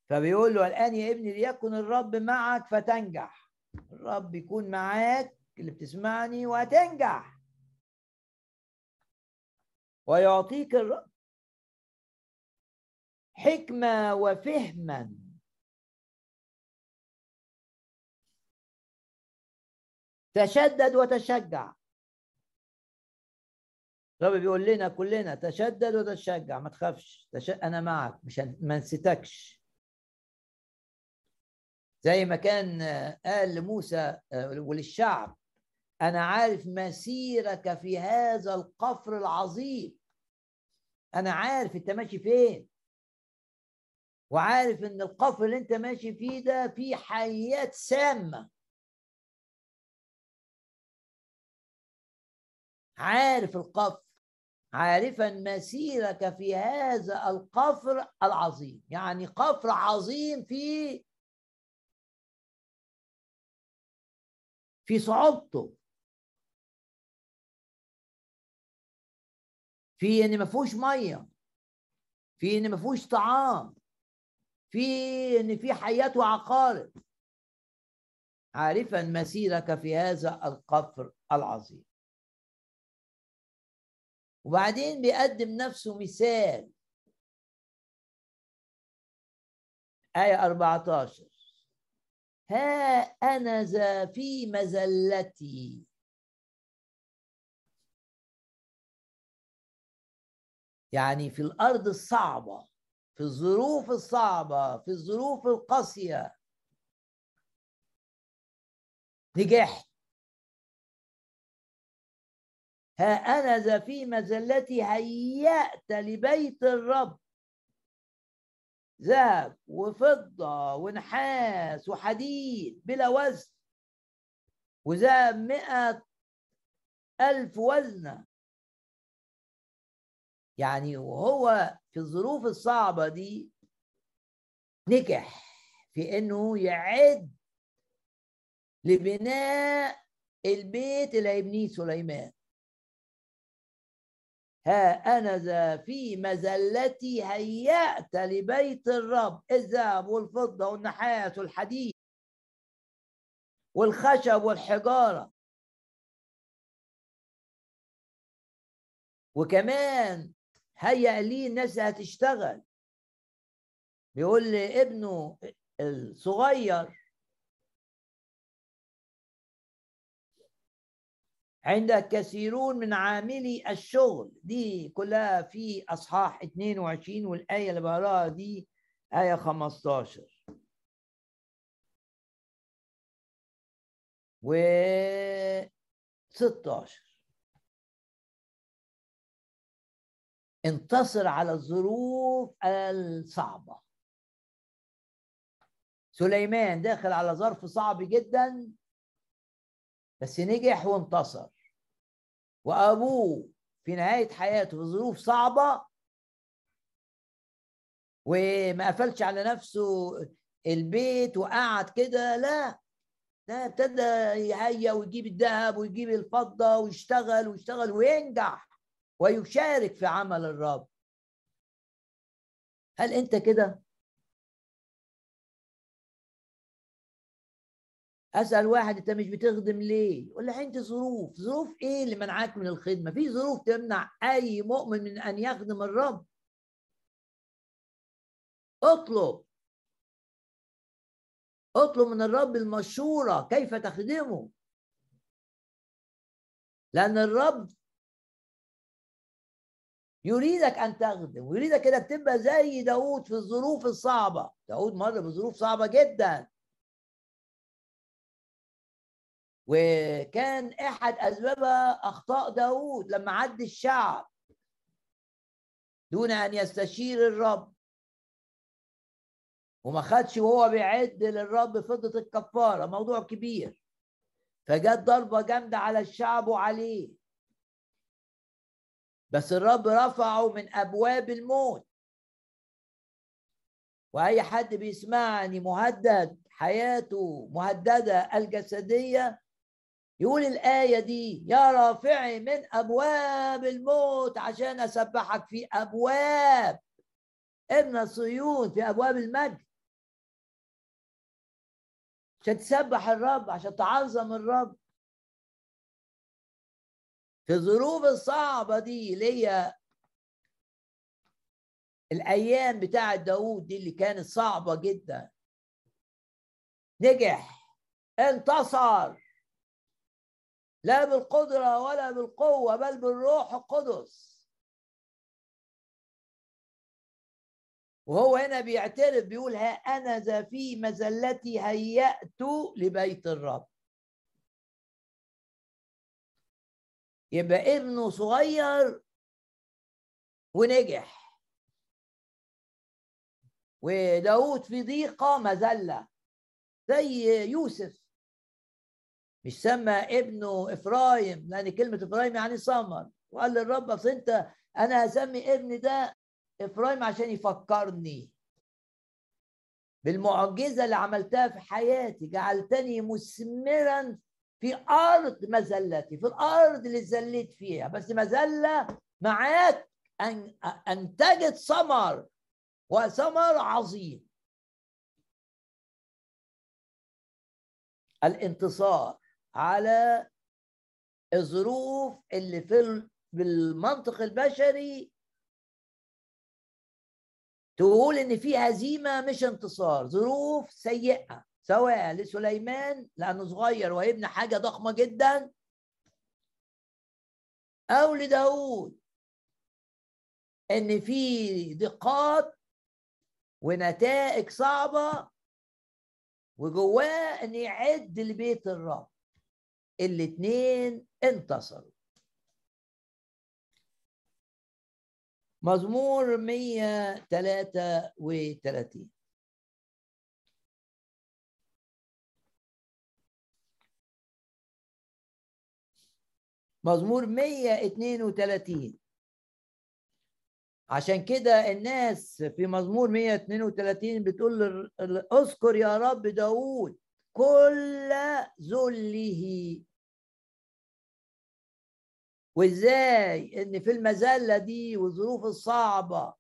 فبيقول له الآن يا ابني ليكن الرب معك فتنجح. الرب يكون معاك اللي بتسمعني وهتنجح. ويعطيك الرب حكمة وفهما. تشدد وتشجع. الرب بيقول لنا كلنا تشدد وتشجع ما تخافش. تش... أنا معك مش ما نسيتكش. زي ما كان قال لموسى آه، وللشعب أنا عارف مسيرك في هذا القفر العظيم. أنا عارف أنت ماشي فين. وعارف إن القفر اللي أنت ماشي فيه ده فيه حيات سامة. عارف القفر عارفا مسيرك في هذا القفر العظيم. يعني قفر عظيم فيه في صعوبته. في إن ما فيهوش مية في إن ما فيهوش طعام في إن في حياة وعقارب. عارفا مسيرك في هذا القفر العظيم. وبعدين بيقدم نفسه مثال. آية 14 ها أنا ذا في مزلتي يعني في الأرض الصعبة في الظروف الصعبة في الظروف القاسية. نجحت. ها أنا ذا في مزلتي هيأت لبيت الرب. ذهب وفضة ونحاس وحديد بلا وزن. وذهب مئة ألف وزنة. يعني وهو في الظروف الصعبة دي نجح في إنه يعد لبناء البيت اللي هيبنيه سليمان. ها أنا ذا في مزلتي هيأت لبيت الرب. الذهب والفضة والنحاس والحديد والخشب والحجارة. وكمان هيأ لي الناس هتشتغل؟ بيقول لابنه الصغير. عند كثيرون من عاملي الشغل. دي كلها في أصحاح 22 والآية اللي بقراها دي آية 15 و 16 انتصر على الظروف الصعبة. سليمان داخل على ظرف صعب جدا بس نجح وانتصر. وأبوه في نهاية حياته في ظروف صعبة وما قفلش على نفسه البيت وقعد كده لا ده ابتدى يهيأ ويجيب الذهب ويجيب الفضة ويشتغل ويشتغل وينجح. ويشارك في عمل الرب. هل أنت كده؟ أسأل واحد أنت مش بتخدم ليه؟ يقول لي عندي ظروف. ظروف إيه اللي منعاك من الخدمة؟ في ظروف تمنع أي مؤمن من أن يخدم الرب. اطلب. اطلب من الرب المشورة كيف تخدمه. لأن الرب يريدك أن تخدم ويريدك إنك تبقى زي داود في الظروف الصعبة. داود مر بظروف صعبة جدا. وكان أحد أسبابها أخطاء داود لما عد الشعب. دون أن يستشير الرب. وما خدش وهو بيعد للرب فضة الكفارة موضوع كبير. فجت ضربة جامدة على الشعب وعليه. بس الرب رفعه من أبواب الموت. وأي حد بيسمعني مهدد حياته مهددة الجسدية يقول الآية دي يا رافعي من أبواب الموت عشان أسبحك في أبواب ابن صيون في أبواب المجد. عشان تسبح الرب عشان تعظم الرب. في الظروف الصعبة دي هي الأيام بتاعة داود دي اللي كانت صعبة جدا. نجح انتصر. لا بالقدرة ولا بالقوة بل بالروح القدس. وهو هنا بيعترف بيقول ها أنا ذا في مزلتي هيأت لبيت الرب. يبقى ابنه صغير ونجح. وداود في ضيقة مذلة زي يوسف. مش سمى ابنه إفرايم لأن كلمة إفرايم يعني سمر. وقال للرب أصل أنت أنا هسمي ابني ده إفرايم عشان يفكرني بالمعجزة اللي عملتها في حياتي. جعلتني مثمرا في أرض مزلتي في الأرض اللي زليت فيها. بس مزلة معاك أن أنتجت ثمر وثمر عظيم. الانتصار على الظروف اللي في بالمنطق البشري تقول إن في هزيمة مش انتصار ظروف سيئة. سواء لسليمان لأنه صغير وهيبني حاجة ضخمة جدا. أو لداود. إن في دقات ونتائج صعبة وجواه إن يعد لبيت الرب. الاثنين انتصروا. مزمور 133 مزمور 132 عشان كده الناس في مزمور 132 بتقول اذكر يا رب داود كل ذله. وازاي؟ إن في المذله دي والظروف الصعبة.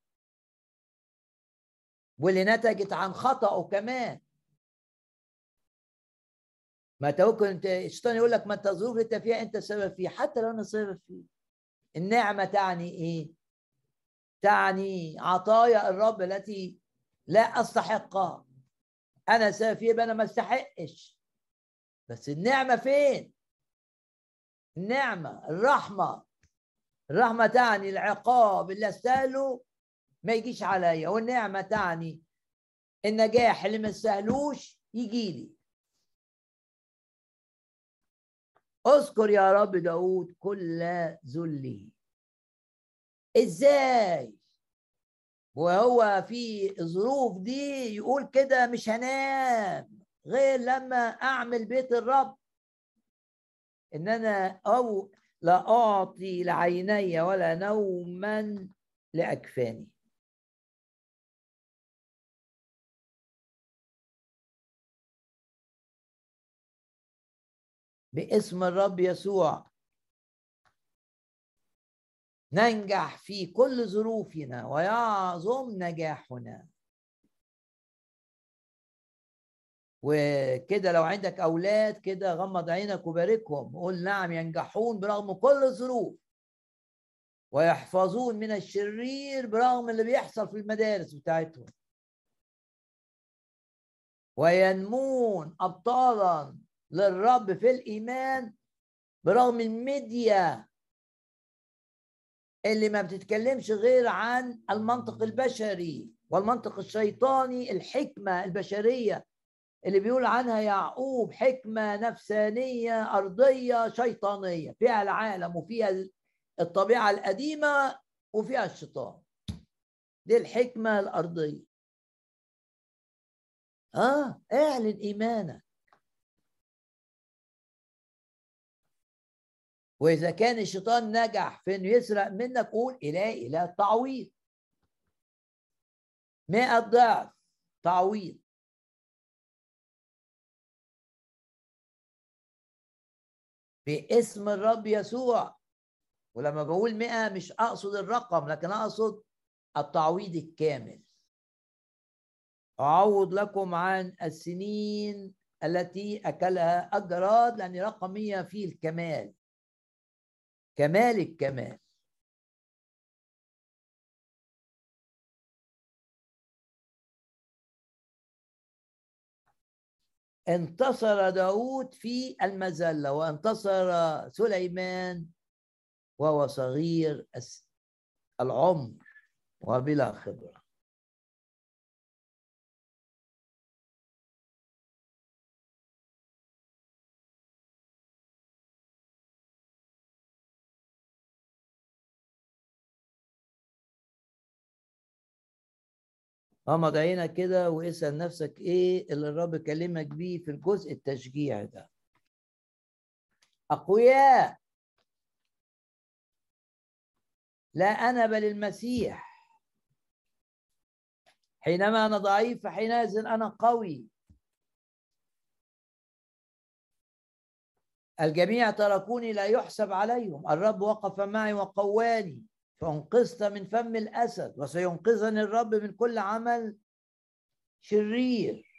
واللي نتجت عن خطأه كمان. ما ممكن انت الشيطان يقول لك ما انت الظروف اللي انت فيها انت السبب فيها حتى لو أنا السبب فيه. النعمة تعني إيه؟ تعني عطايا الرب التي لا أستحقها. أنا سبب فيها يبقى أنا ما أستحقش. بس النعمة فين؟ النعمة الرحمة. الرحمة تعني العقاب اللي أستاهله ما يجيش عليا والنعمة تعني النجاح اللي ما أستاهلوش يجي لي. اذكر يا رب داود كل ذله. إزاي؟ وهو في الظروف دي يقول كده مش هنام غير لما اعمل بيت الرب. ان أنا أو لا اعطي لعيني ولا نوما لاكفاني. باسم الرب يسوع. ننجح في كل ظروفنا ويعظم نجاحنا. وكده لو عندك أولاد كده غمض عينك وباركهم قول نعم ينجحون برغم كل الظروف ويحفظون من الشرير برغم اللي بيحصل في المدارس بتاعتهم. وينمون ابطالا للرب في الإيمان برغم الميديا اللي ما بتتكلمش غير عن المنطق البشري والمنطق الشيطاني الحكمة البشرية اللي بيقول عنها يعقوب حكمة نفسانية أرضية شيطانية فيها العالم وفيها الطبيعة القديمة وفيها الشيطان. دي الحكمة الأرضية. آه اعلن إيمانك. وإذا كان الشيطان نجح في إنه يسرق منك قول إلهي إله التعويض. مئة ضعف تعويض. باسم الرب يسوع. ولما بقول مئة مش أقصد الرقم لكن أقصد التعويض الكامل. أعوض لكم عن السنين التي أكلها الجراد لأن رقم مية فيه الكمال. كمال الكمال. انتصر داود في المذلة وانتصر سليمان وهو صغير العمر وبلا خبرة. غمض عينك كده واسأل نفسك إيه اللي الرب كلمك بيه في الجزء التشجيع ده. أقوياء! لا أنا بل المسيح. حينما أنا ضعيف فحينئذ أنا قوي. الجميع تركوني لا يحسب عليهم. الرب وقف معي وقواني. فأنقذت من فم الأسد وسينقذني الرب من كل عمل شرير.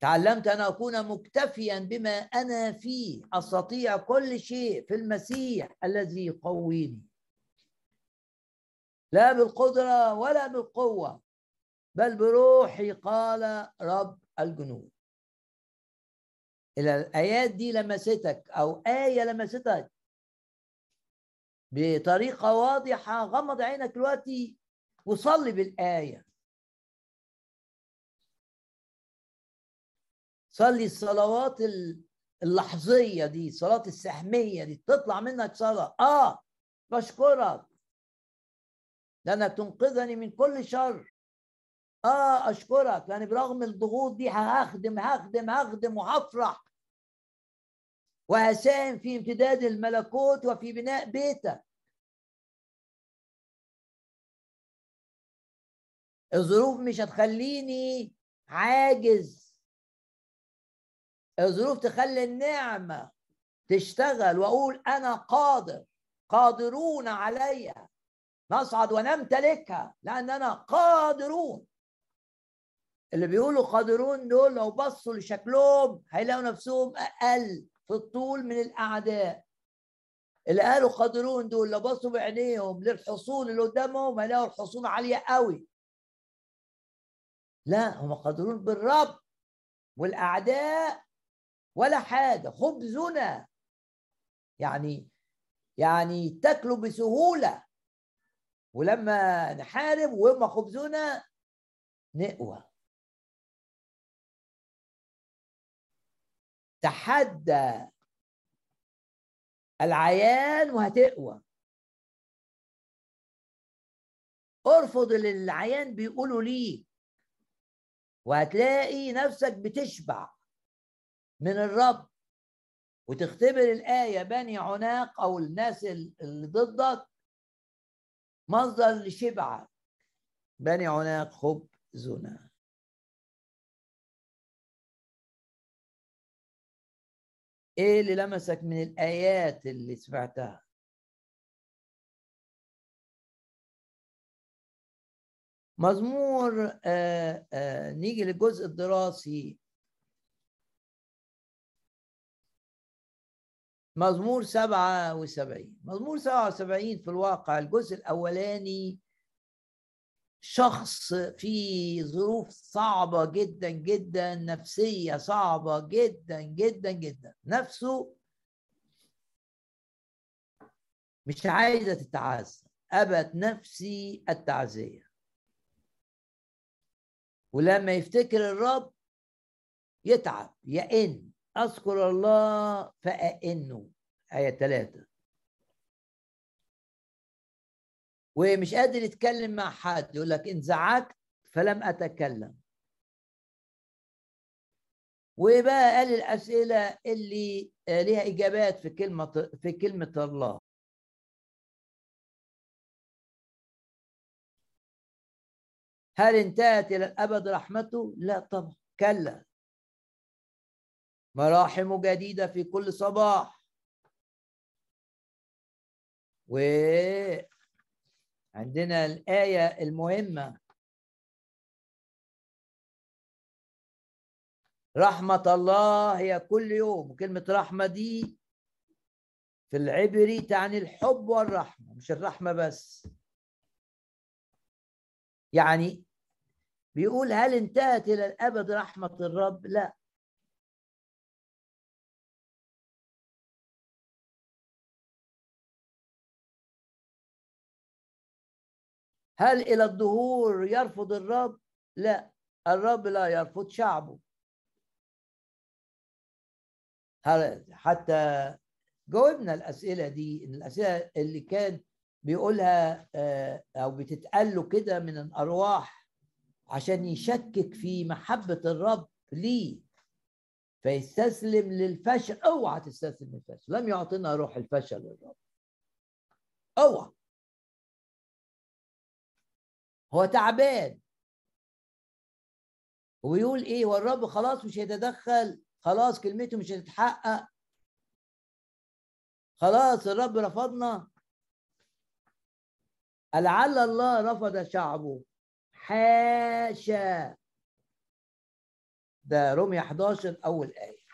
تعلمت أن أكون مكتفيا بما أنا فيه أستطيع كل شيء في المسيح الذي يقويني. لا بالقدرة ولا بالقوة بل بروحي قال رب الجنود. الآيات دي لمستك أو آية لمستك بطريقة واضحة غمض عينك دلوقتي وصلي بالآية. صلي الصلوات اللحظية دي الصلاة السحمية دي تطلع منك صلاة. آه بشكرك. لأنك تنقذني من كل شر. آه أشكرك لأن برغم الضغوط دي هخدم هخدم هخدم وهفرح. وهساهم في امتداد الملكوت وفي بناء بيتك الظروف مش هتخليني عاجز. الظروف تخلي النعمة تشتغل وأقول أنا قادر. قادرون عليها. نصعد ونمتلكها لأننا قادرون. اللي بيقولوا قادرون دول لو بصوا لشكلهم هيلاقوا نفسهم أقل في الطول من الأعداء. اللي قالوا قادرون دول لو بصوا بعينيهم للحصون اللي قدامهم هيلاقوا الحصون عالية قوي. لا هم قادرون بالرب والأعداء ولا حاجة خبزنا. يعني يعني تاكلوا بسهولة. ولما نحارب وهم خبزنا نقوى. تحدى العيان وهتقوى. ارفض اللي العيان بيقولوا ليك وهتلاقي نفسك بتشبع من الرب. وتختبر الآية بني عناق أو الناس اللي ضدك مصدر لشبعك. بني عناق خبزنا إيه اللي لمسك من الآيات اللي سمعتها؟ مزمور آآ آآ نيجي للجزء الدراسي. مزمور سبعة وسبعين. مزمور سبعة وسبعين في الواقع الجزء الأولاني شخص في ظروف صعبة جدا جدا نفسية صعبة جدا جدا جدا. نفسه مش عايزة تتعزى أبت نفسي التعزية ولما يفتكر الرب يتعب يئن. أذكر الله فأئنه. آية ثلاثة ومش قادر يتكلم مع حد يقول لك انزعجت فلم أتكلم. وبقى قال الأسئلة اللي ليها إجابات في كلمة في كلمة الله. هل انتهت إلى الأبد رحمته؟ لا طبعا. كلا. مراحم جديدة في كل صباح. وعندنا الآية المهمة. رحمة الله هي كل يوم. وكلمة رحمة دي في العبري تعني الحب والرحمة مش الرحمة بس. يعني بيقول هل انتهت إلى الأبد رحمة الرب؟ لا. هل إلى الظهور يرفض الرب؟ لا الرب لا يرفض شعبه. حتى جاوبنا الأسئلة دي الأسئلة اللي كان بيقولها آه، أو بتتقال له كده من الأرواح عشان يشكك في محبة الرب ليه؟ فيستسلم للفشل. أوعى تستسلم للفشل. لم يعطينا روح الفشل للرب. أوعى. هو تعبان. ويقول إيه؟ والرب خلاص مش هيتدخل خلاص كلمته مش هتتحقق. خلاص الرب رفضنا. لعل الله رفض شعبه. حاشا. ده رومية 11 أول آية.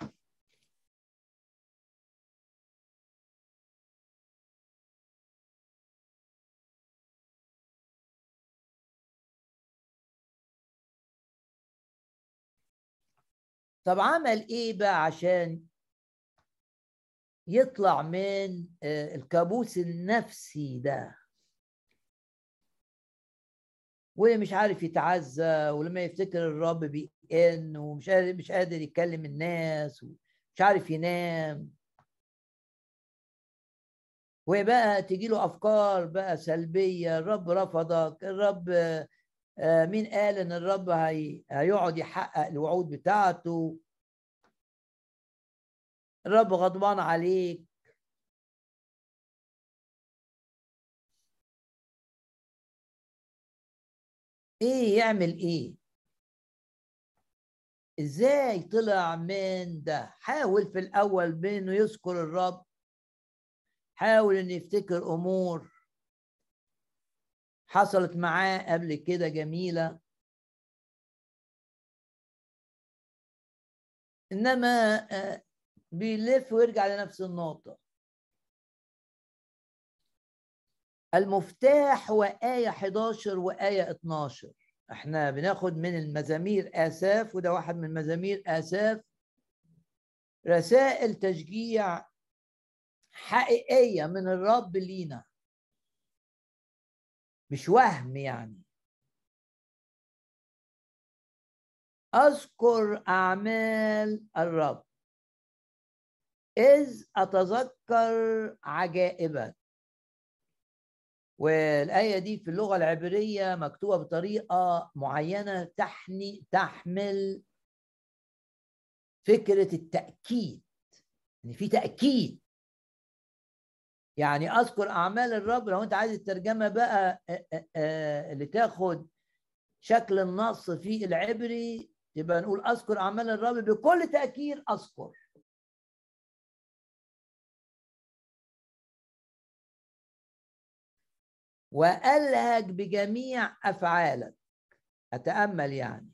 طب عمل إيه بقى عشان يطلع من آه، الكابوس النفسي ده؟ ومش عارف يتعزى ولما يفتكر الرب بيئن ومش قادر مش قادر يكلم الناس ومش عارف ينام. وبقى تجي له أفكار بقى سلبية الرب رفضك الرب مين قال إن الرب هي... هيقعد يحقق الوعود بتاعته؟ الرب غضبان عليك. إيه يعمل إيه؟ إزاي طلع من ده؟ حاول في الأول بإنه يذكر الرب. حاول إنه يفتكر أمور. حصلت معاه قبل كده جميلة. إنما آه، بيلف ويرجع لنفس النقطة. المفتاح هو آية 11 وآية 12 إحنا بناخد من المزامير آساف وده واحد من مزامير آساف. رسائل تشجيع حقيقية من الرب لينا. مش وهم يعني. أذكر أعمال الرب. إذ أتذكر عجائبك والآية دي في اللغة العبرية مكتوبة بطريقة معينة تحني تحمل فكرة التأكيد. إن في تأكيد. يعني أذكر أعمال الرب لو أنت عايز الترجمة بقى اللي تاخد شكل النص في العبري يبقى نقول أذكر أعمال الرب بكل تأكيد أذكر. وألهج بجميع أفعالك. أتأمل يعني.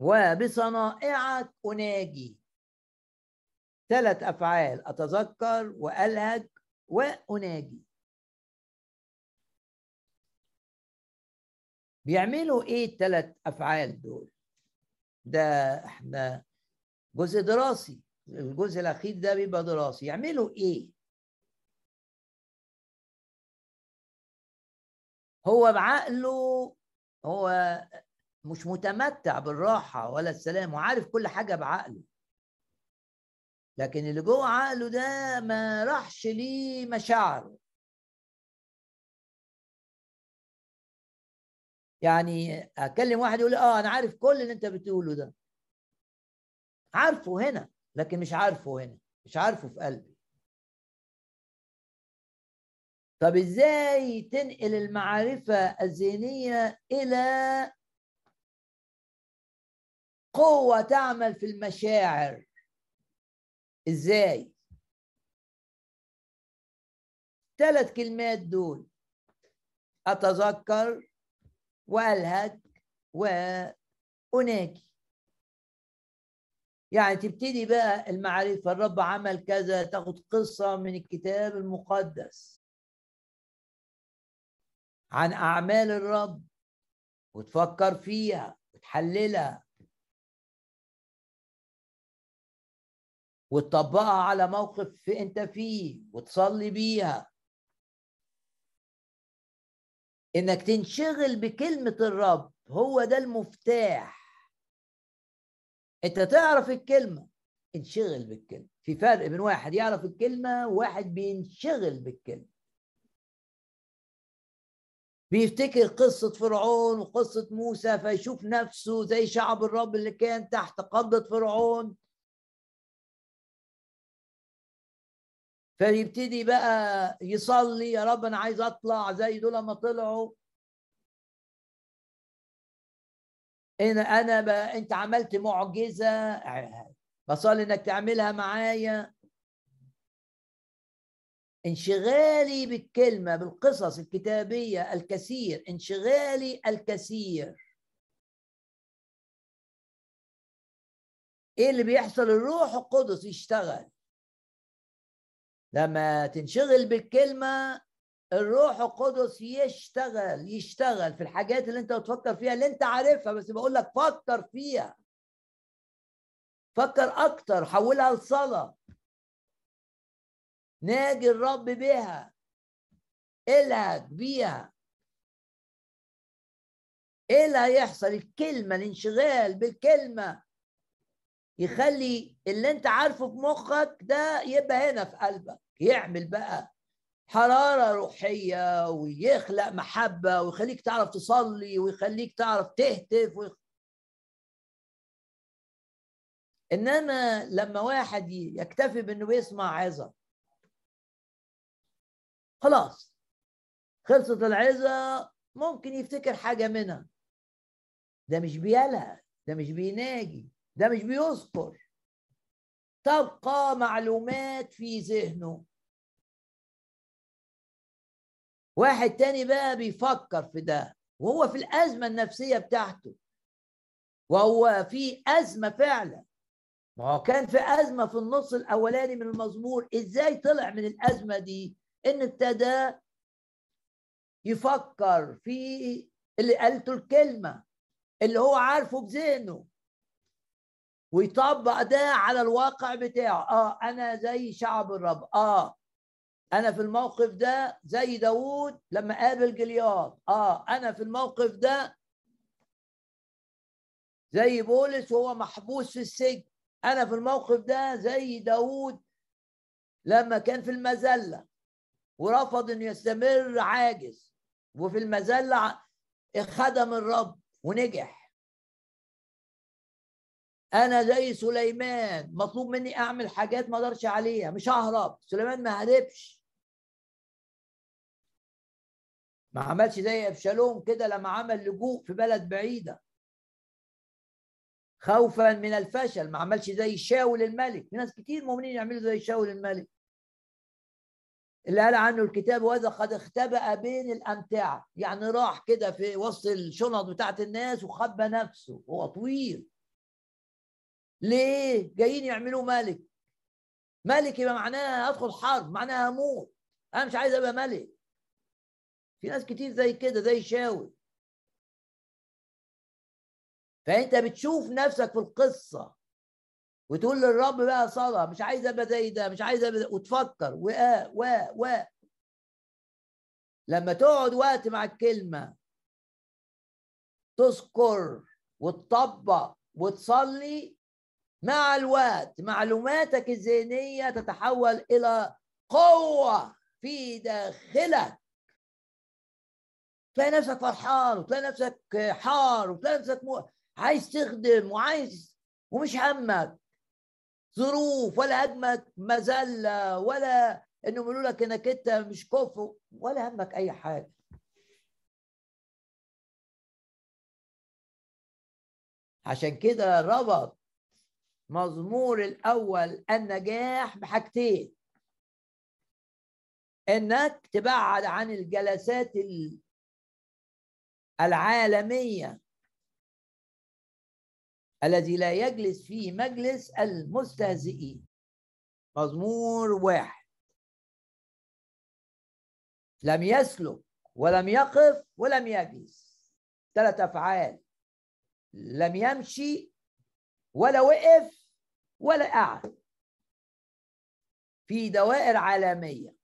وبصنائعك أناجي ثلاث أفعال أتذكر وألهج وأناجي. بيعملوا إيه الثلاث أفعال دول؟ ده إحنا جزء دراسي الجزء الأخير ده بيبقى دراسي. يعملوا إيه؟ هو بعقله هو مش متمتع بالراحة ولا السلام وعارف كل حاجة بعقله. لكن اللي جوه عقله ده ما راحش ليه مشاعره. يعني أكلم واحد يقول لي آه أنا عارف كل اللي أنت بتقوله ده. عارفه هنا لكن مش عارفه هنا مش عارفه في قلبي. طب إزاي تنقل المعرفة الذهنية إلى قوة تعمل في المشاعر؟ إزاي؟ ثلاث كلمات دول. أتذكر وألهج وأناجي. يعني تبتدي بقى المعرفة. الرب عمل كذا. تاخد قصة من الكتاب المقدس. عن أعمال الرب. وتفكر فيها. وتحللها. وتطبقها على موقف انت فيه وتصلي بيها. انك تنشغل بكلمة الرب هو ده المفتاح. انت تعرف الكلمة انشغل بالكلمة. في فرق بين واحد يعرف الكلمة وواحد بينشغل بالكلمة. بيفتكر قصة فرعون وقصة موسى فيشوف نفسه زي شعب الرب اللي كان تحت قبضة فرعون. فيبتدي بقى يصلي يا رب أنا عايز أطلع زي دول ما طلعوا. أنا أنا ب... أنت عملت معجزة بصلي إنك تعملها معايا. انشغالي بالكلمة بالقصص الكتابية الكثير انشغالي الكثير. إيه اللي بيحصل؟ الروح القدس يشتغل. لما تنشغل بالكلمة الروح القدس يشتغل يشتغل في الحاجات اللي انت بتفكر فيها اللي انت عارفها بس بقول لك فكر فيها. فكر أكتر حولها لصلاة. ناجي الرب بها الهج بيها. إيه اللي هيحصل؟ الكلمة الانشغال بالكلمة. يخلي اللي انت عارفه في مخك ده يبقى هنا في قلبك. يعمل بقى حرارة روحية ويخلق محبة ويخليك تعرف تصلي ويخليك تعرف تهتف ويخ... إنما لما واحد يكتفي بأنه بيسمع عظة خلاص خلصت العظة ممكن يفتكر حاجة منها. ده مش بيلها ده مش بيناجي ده مش بيذكر تبقى معلومات في ذهنه. واحد تاني بقى بيفكر في ده وهو في الأزمة النفسية بتاعته. وهو في أزمة فعلا. ما هو كان في أزمة في النص الأولاني من المزمور. إزاي طلع من الأزمة دي؟ إن ابتدى يفكر في اللي قالته الكلمة اللي هو عارفه بذهنه. ويطبق ده على الواقع بتاعه. آه أنا زي شعب الرب. آه أنا في الموقف ده زي داوود لما قابل جلياد. آه أنا في الموقف ده زي بولس وهو محبوس في السجن. أنا في الموقف ده زي داوود لما كان في المذلة ورفض إنه يستمر عاجز. وفي المذلة خدم الرب ونجح. أنا زي سليمان مطلوب مني أعمل حاجات ما أقدرش عليها مش ههرب. سليمان ما هربش. ما عملش زي إبشالوم كده لما عمل لجوء في بلد بعيدة. خوفا من الفشل. ما عملش زي شاول الملك. في ناس كتير مؤمنين يعملوا زي شاول الملك. اللي قال عنه الكتاب وهذا قد اختبأ بين الأمتعة. يعني راح كده في وسط الشنط بتاعت الناس وخبى نفسه. هو طويل. ليه؟ جايين يعملوا ملك. ملك يبقى معناها أدخل حرب معناها أموت. أنا مش عايز أبقى ملك. في ناس كتير زي كده زي شاول. فأنت بتشوف نفسك في القصة وتقول للرب بقى صلاه مش عايز أبقى زي ده مش عايز أبقى وتفكر و و و. لما تقعد وقت مع الكلمة تذكر وتطبق وتصلي مع الوقت معلوماتك الذهنية تتحول إلى قوة في داخلك. تلاقي نفسك فرحان وتلاقي نفسك حار وتلاقي نفسك عايز تخدم وعايز ومش همك. ظروف ولا همك مذلة ولا انه يقولوا لك إنك أنت مش كفو ولا همك أي حاجة. عشان كده ربط مزمور الأول النجاح بحاجتين. إنك تبعد عن الجلسات العالمية. الذي لا يجلس فيه مجلس المستهزئين. مزمور واحد. لم يسلك ولم يقف ولم يجلس. ثلاث أفعال. لم يمشي ولا وقف ولا قعد في دوائر عالمية.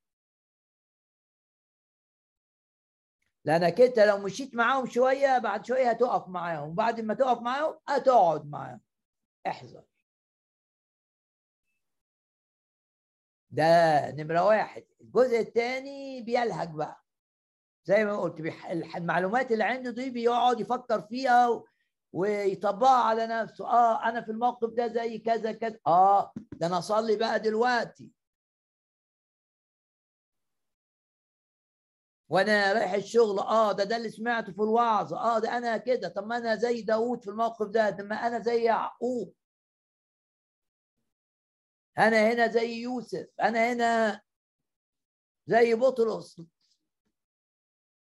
لانك انت لو مشيت معاهم شوية بعد شوية هتقف معاهم. وبعد ما تقف معاهم هتقعد معاهم. احذر. ده نمرة واحد. الجزء الثاني بيلهج بقى. زي ما قلت المعلومات اللي عنده دي بيقعد يفكر فيها ويطبقها على نفسه. آه أنا في الموقف ده زي كذا كذا. آه ده أنا أصلي بقى دلوقتي. وأنا رايح الشغل. آه ده ده اللي سمعته في الوعظ آه ده أنا كده. طب ما أنا زي داوود في الموقف ده. طب ما أنا زي يعقوب. أنا هنا زي يوسف. أنا هنا زي بطرس.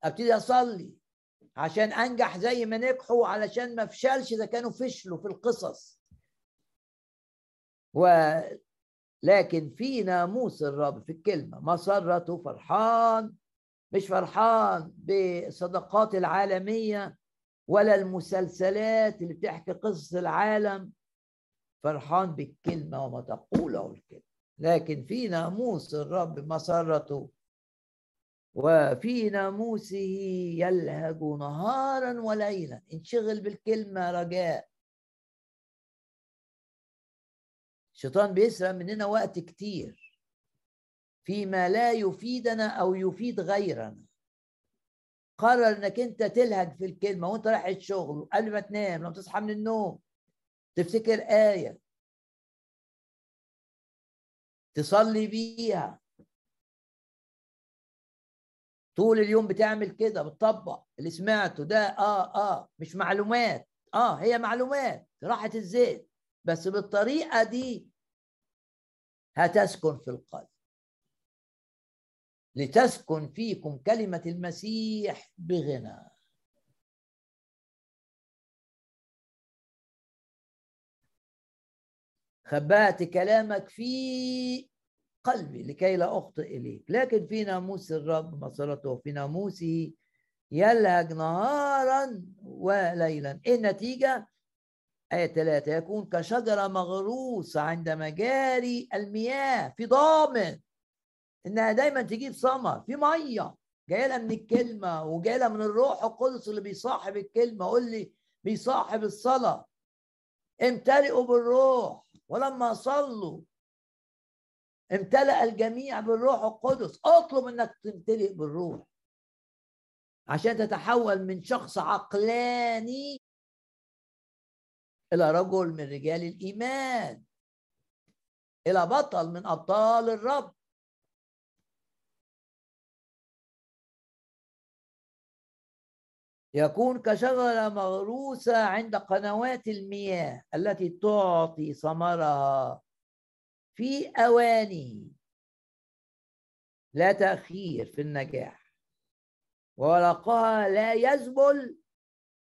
أبتدي أصلي. عشان انجح زي ما نجحوا علشان ما افشلش اذا كانوا فشلوا في القصص. و لكن في ناموس الرب في الكلمة مسرته فرحان مش فرحان بالصداقات العالمية ولا المسلسلات اللي بتحكي قصص العالم. فرحان بالكلمة وما تقوله الكلمة. لكن في ناموس الرب مسرته وفي ناموسه يلهج نهارا وليلا. انشغل بالكلمة رجاء. الشيطان بيسرق مننا وقت كتير. فيما لا يفيدنا أو يفيد غيرنا. قرر إنك أنت تلهج في الكلمة وأنت رايح الشغل قبل ما تنام لما تصحى من النوم. تفتكر آية. تصلي بيها. طول اليوم بتعمل كده بتطبق اللي سمعته ده آه آه مش معلومات. آه هي معلومات راحت الزيت. بس بالطريقة دي هتسكن في القلب. لتسكن فيكم كلمة المسيح بغنى. خبأت كلامك في قلبي لكي لا أخطئ إليك. لكن في ناموس الرب مصرته في ناموسه يلهج نهارا وليلا. إيه النتيجة؟ آية ثلاثة يكون كشجرة مغروسة عند مجاري المياه في ضامن إنها دايما تجيب ثمر في مية. جاية لها من الكلمة وجايه لها من الروح القدس اللي بيصاحب الكلمة. قول لي بيصاحب الصلاة. امتلئوا بالروح. ولما صلوا امتلأ الجميع بالروح القدس. اطلب انك تمتلئ بالروح عشان تتحول من شخص عقلاني إلى رجل من رجال الإيمان إلى بطل من أبطال الرب. يكون كشجرة مغروسة عند قنوات المياه التي تعطي ثمرها. في أواني. لا تأخير في النجاح. ورقها لا يذبل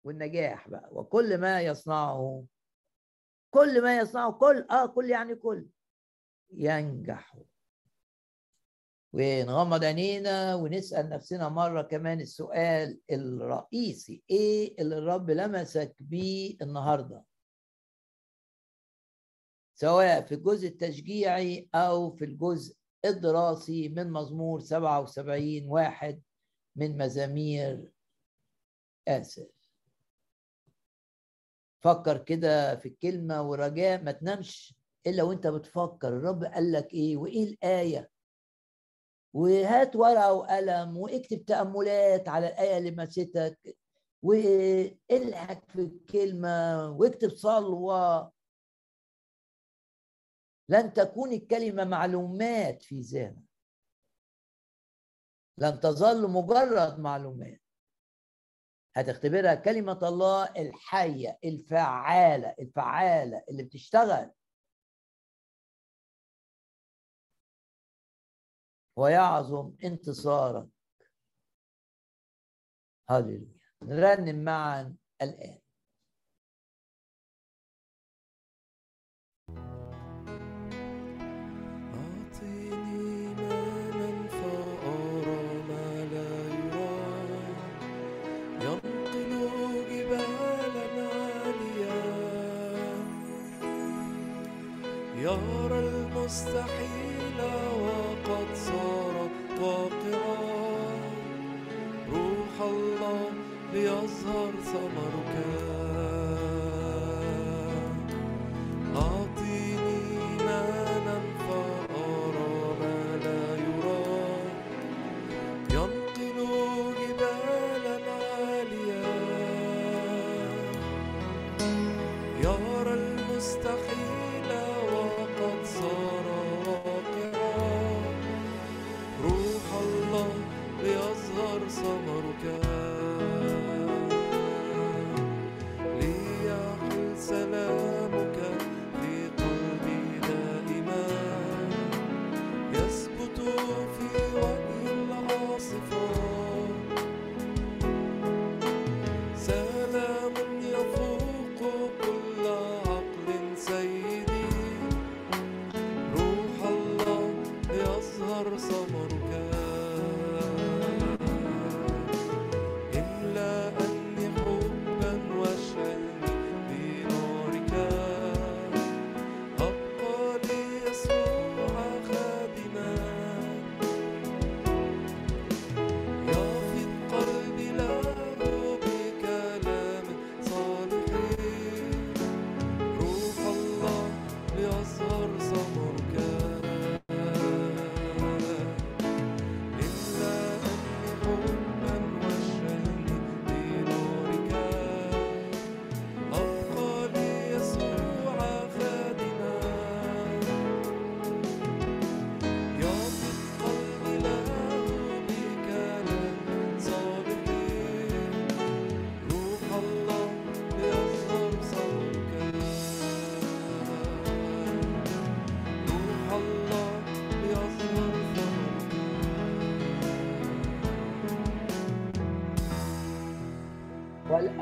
والنجاح بقى. وكل ما يصنعه كل ما يصنعه كل آه كل يعني كل ينجح. ونغمض عينينا ونسأل نفسنا مرة كمان السؤال الرئيسي. إيه اللي الرب لمسك بيه النهارده؟ سواء في الجزء التشجيعي أو في الجزء الدراسي من مزمور 77 واحد من مزامير آسف. فكر كده في الكلمة ورجاء ما تنامش إلا وأنت بتفكر. الرب قال لك إيه؟ وإيه الآية؟ وهات ورقة وقلم واكتب تأملات على الآية اللي مستك والحق في الكلمة واكتب صلوة. لن تكون الكلمة معلومات في ذهنك. لن تظل مجرد معلومات. هتختبرها كلمة الله الحية الفعالة الفعالة اللي بتشتغل. ويعظم انتصارك. هللويا. نرنم معا الآن. المستحيل وقد صارت واقعا روح الله ليظهر ثمرك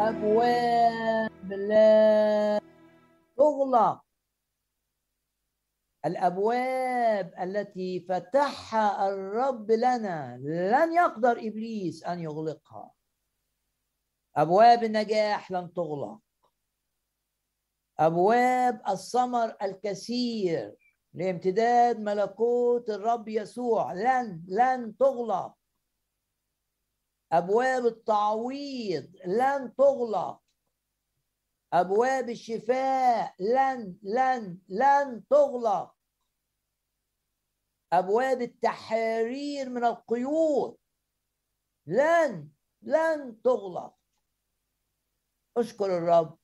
والأبواب لا تغلق الأبواب التي فتحها الرب لنا لن يقدر إبليس أن يغلقها. أبواب النجاح لن تغلق. أبواب الثمر الكثير لامتداد ملكوت الرب يسوع لن لن تغلق. أبواب التعويض لن تغلق. أبواب الشفاء لن لن لن تغلق. أبواب التحرير من القيود لن لن تغلق. اشكر الرب.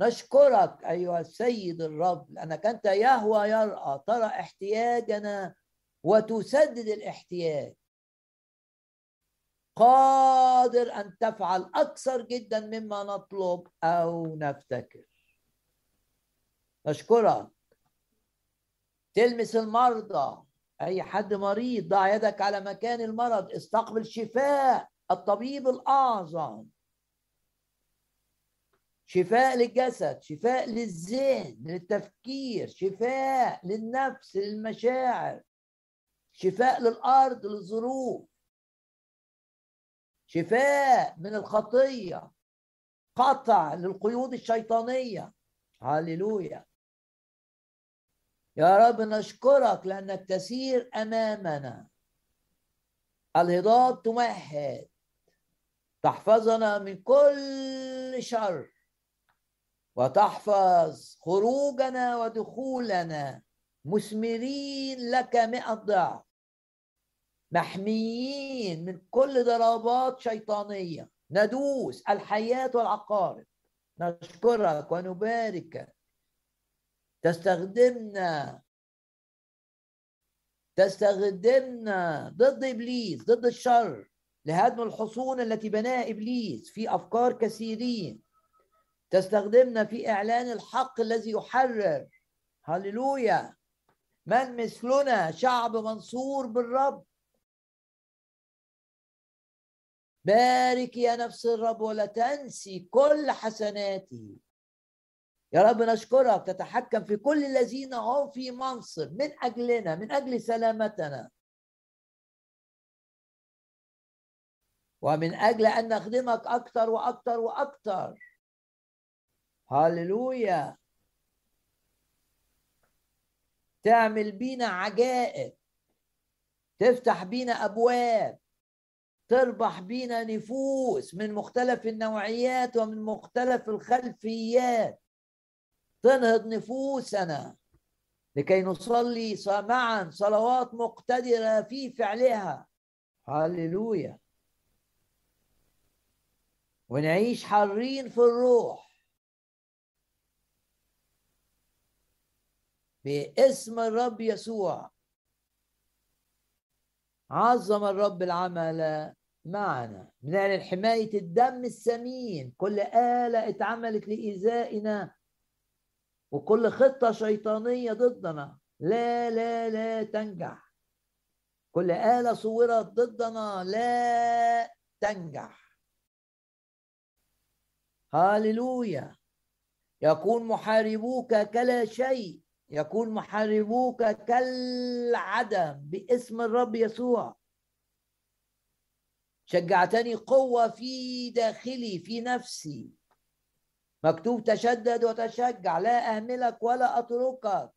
نشكرك أيها السيد الرب لأنك أنت يهوى يرأى. ترى احتياجنا وتسدد الاحتياج. قادر أن تفعل أكثر جدا مما نطلب أو نفتكر. نشكرك تلمس المرضى. أي حد مريض ضع يدك على مكان المرض استقبل شفاء الطبيب الأعظم. شفاء للجسد شفاء للذهن للتفكير شفاء للنفس للمشاعر. شفاء للأرض للظروف. شفاء من الخطية قطع للقيود الشيطانية. هللويا يا رب نشكرك لأنك تسير أمامنا. الهضاب تمهد. تحفظنا من كل شر. وتحفظ خروجنا ودخولنا. مثمرين لك مئة ضعف. محميين من كل ضربات شيطانية. ندوس الحياة والعقارب. نشكرك ونباركك تستخدمنا. تستخدمنا ضد إبليس ضد الشر لهدم الحصون التي بناها إبليس في أفكار كثيرين. تستخدمنا في إعلان الحق الذي يحرر. هللويا. من مثلنا؟ شعب منصور بالرب. بارك يا نفس الرب ولا تنسي كل حسناته يا رب نشكرك تتحكم في كل الذين هم في منصب من أجلنا من أجل سلامتنا. ومن أجل أن نخدمك أكثر وأكثر وأكثر. هللويا. تعمل بينا عجائب. تفتح بينا أبواب. تربح بينا نفوس من مختلف النوعيات ومن مختلف الخلفيات. تنهض نفوسنا لكي نصلي معا صلوات مقتدرة في فعلها. هللويا. ونعيش حرين في الروح. باسم الرب يسوع. عظم الرب العمل معنا. بنعلن حماية الدم الثمين كل آلة اتعملت لإيذائنا. وكل خطة شيطانية ضدنا. لا لا لا تنجح. كل آلة صورت ضدنا. لا تنجح. هاللويا يكون محاربوك كلا شيء. يكون محاربوك كالعدم باسم الرب يسوع. شجعتني قوة في داخلي في نفسي. مكتوب تشدد وتشجع لا أهملك ولا أتركك.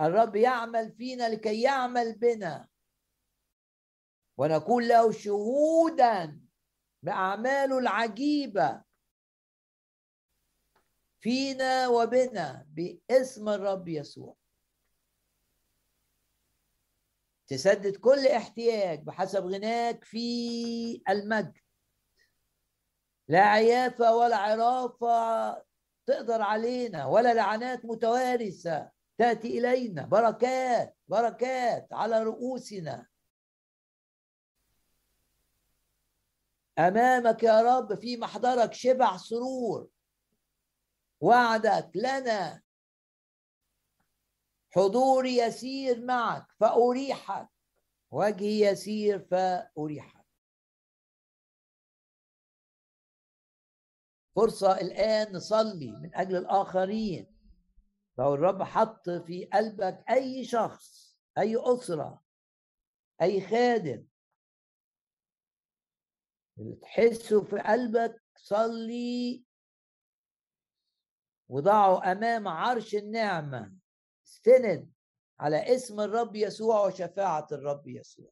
الرب يعمل فينا لكي يعمل بنا. ونكون له شهودا بأعماله العجيبة. فينا وبنا باسم الرب يسوع. تسدد كل احتياج بحسب غناك في المجد. لا عيافة ولا عرافة تقدر علينا ولا لعنات متوارثة تأتي إلينا. بركات بركات على رؤوسنا. أمامك يا رب في محضرك شبع سرور. وعدك لنا حضوري يسير معك فأريحك. وجهي يسير فأريحك. فرصة الآن نصلي من أجل الآخرين. لو الرب حط في قلبك أي شخص أي أسرة أي خادم اللي تحسه في قلبك صلي وضعه أمام عرش النعمة. استند على اسم الرب يسوع وشفاعة الرب يسوع.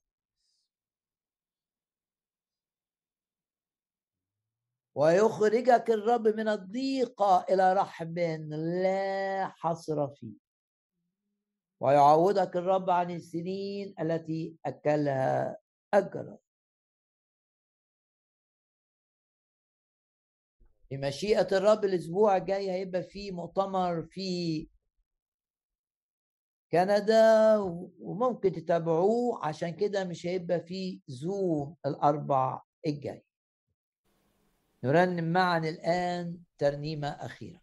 ويخرجك الرب من الضيقة إلى رحب لا حصر فيه. ويعوضك الرب عن السنين التي أكلها أجرا بمشيئة الرب الأسبوع الجاي هيبقى في مؤتمر في كندا وممكن تتابعوه. عشان كده مش هيبقى في زوم الأربع الجاي. نرنم معا الآن ترنيمة أخيرة.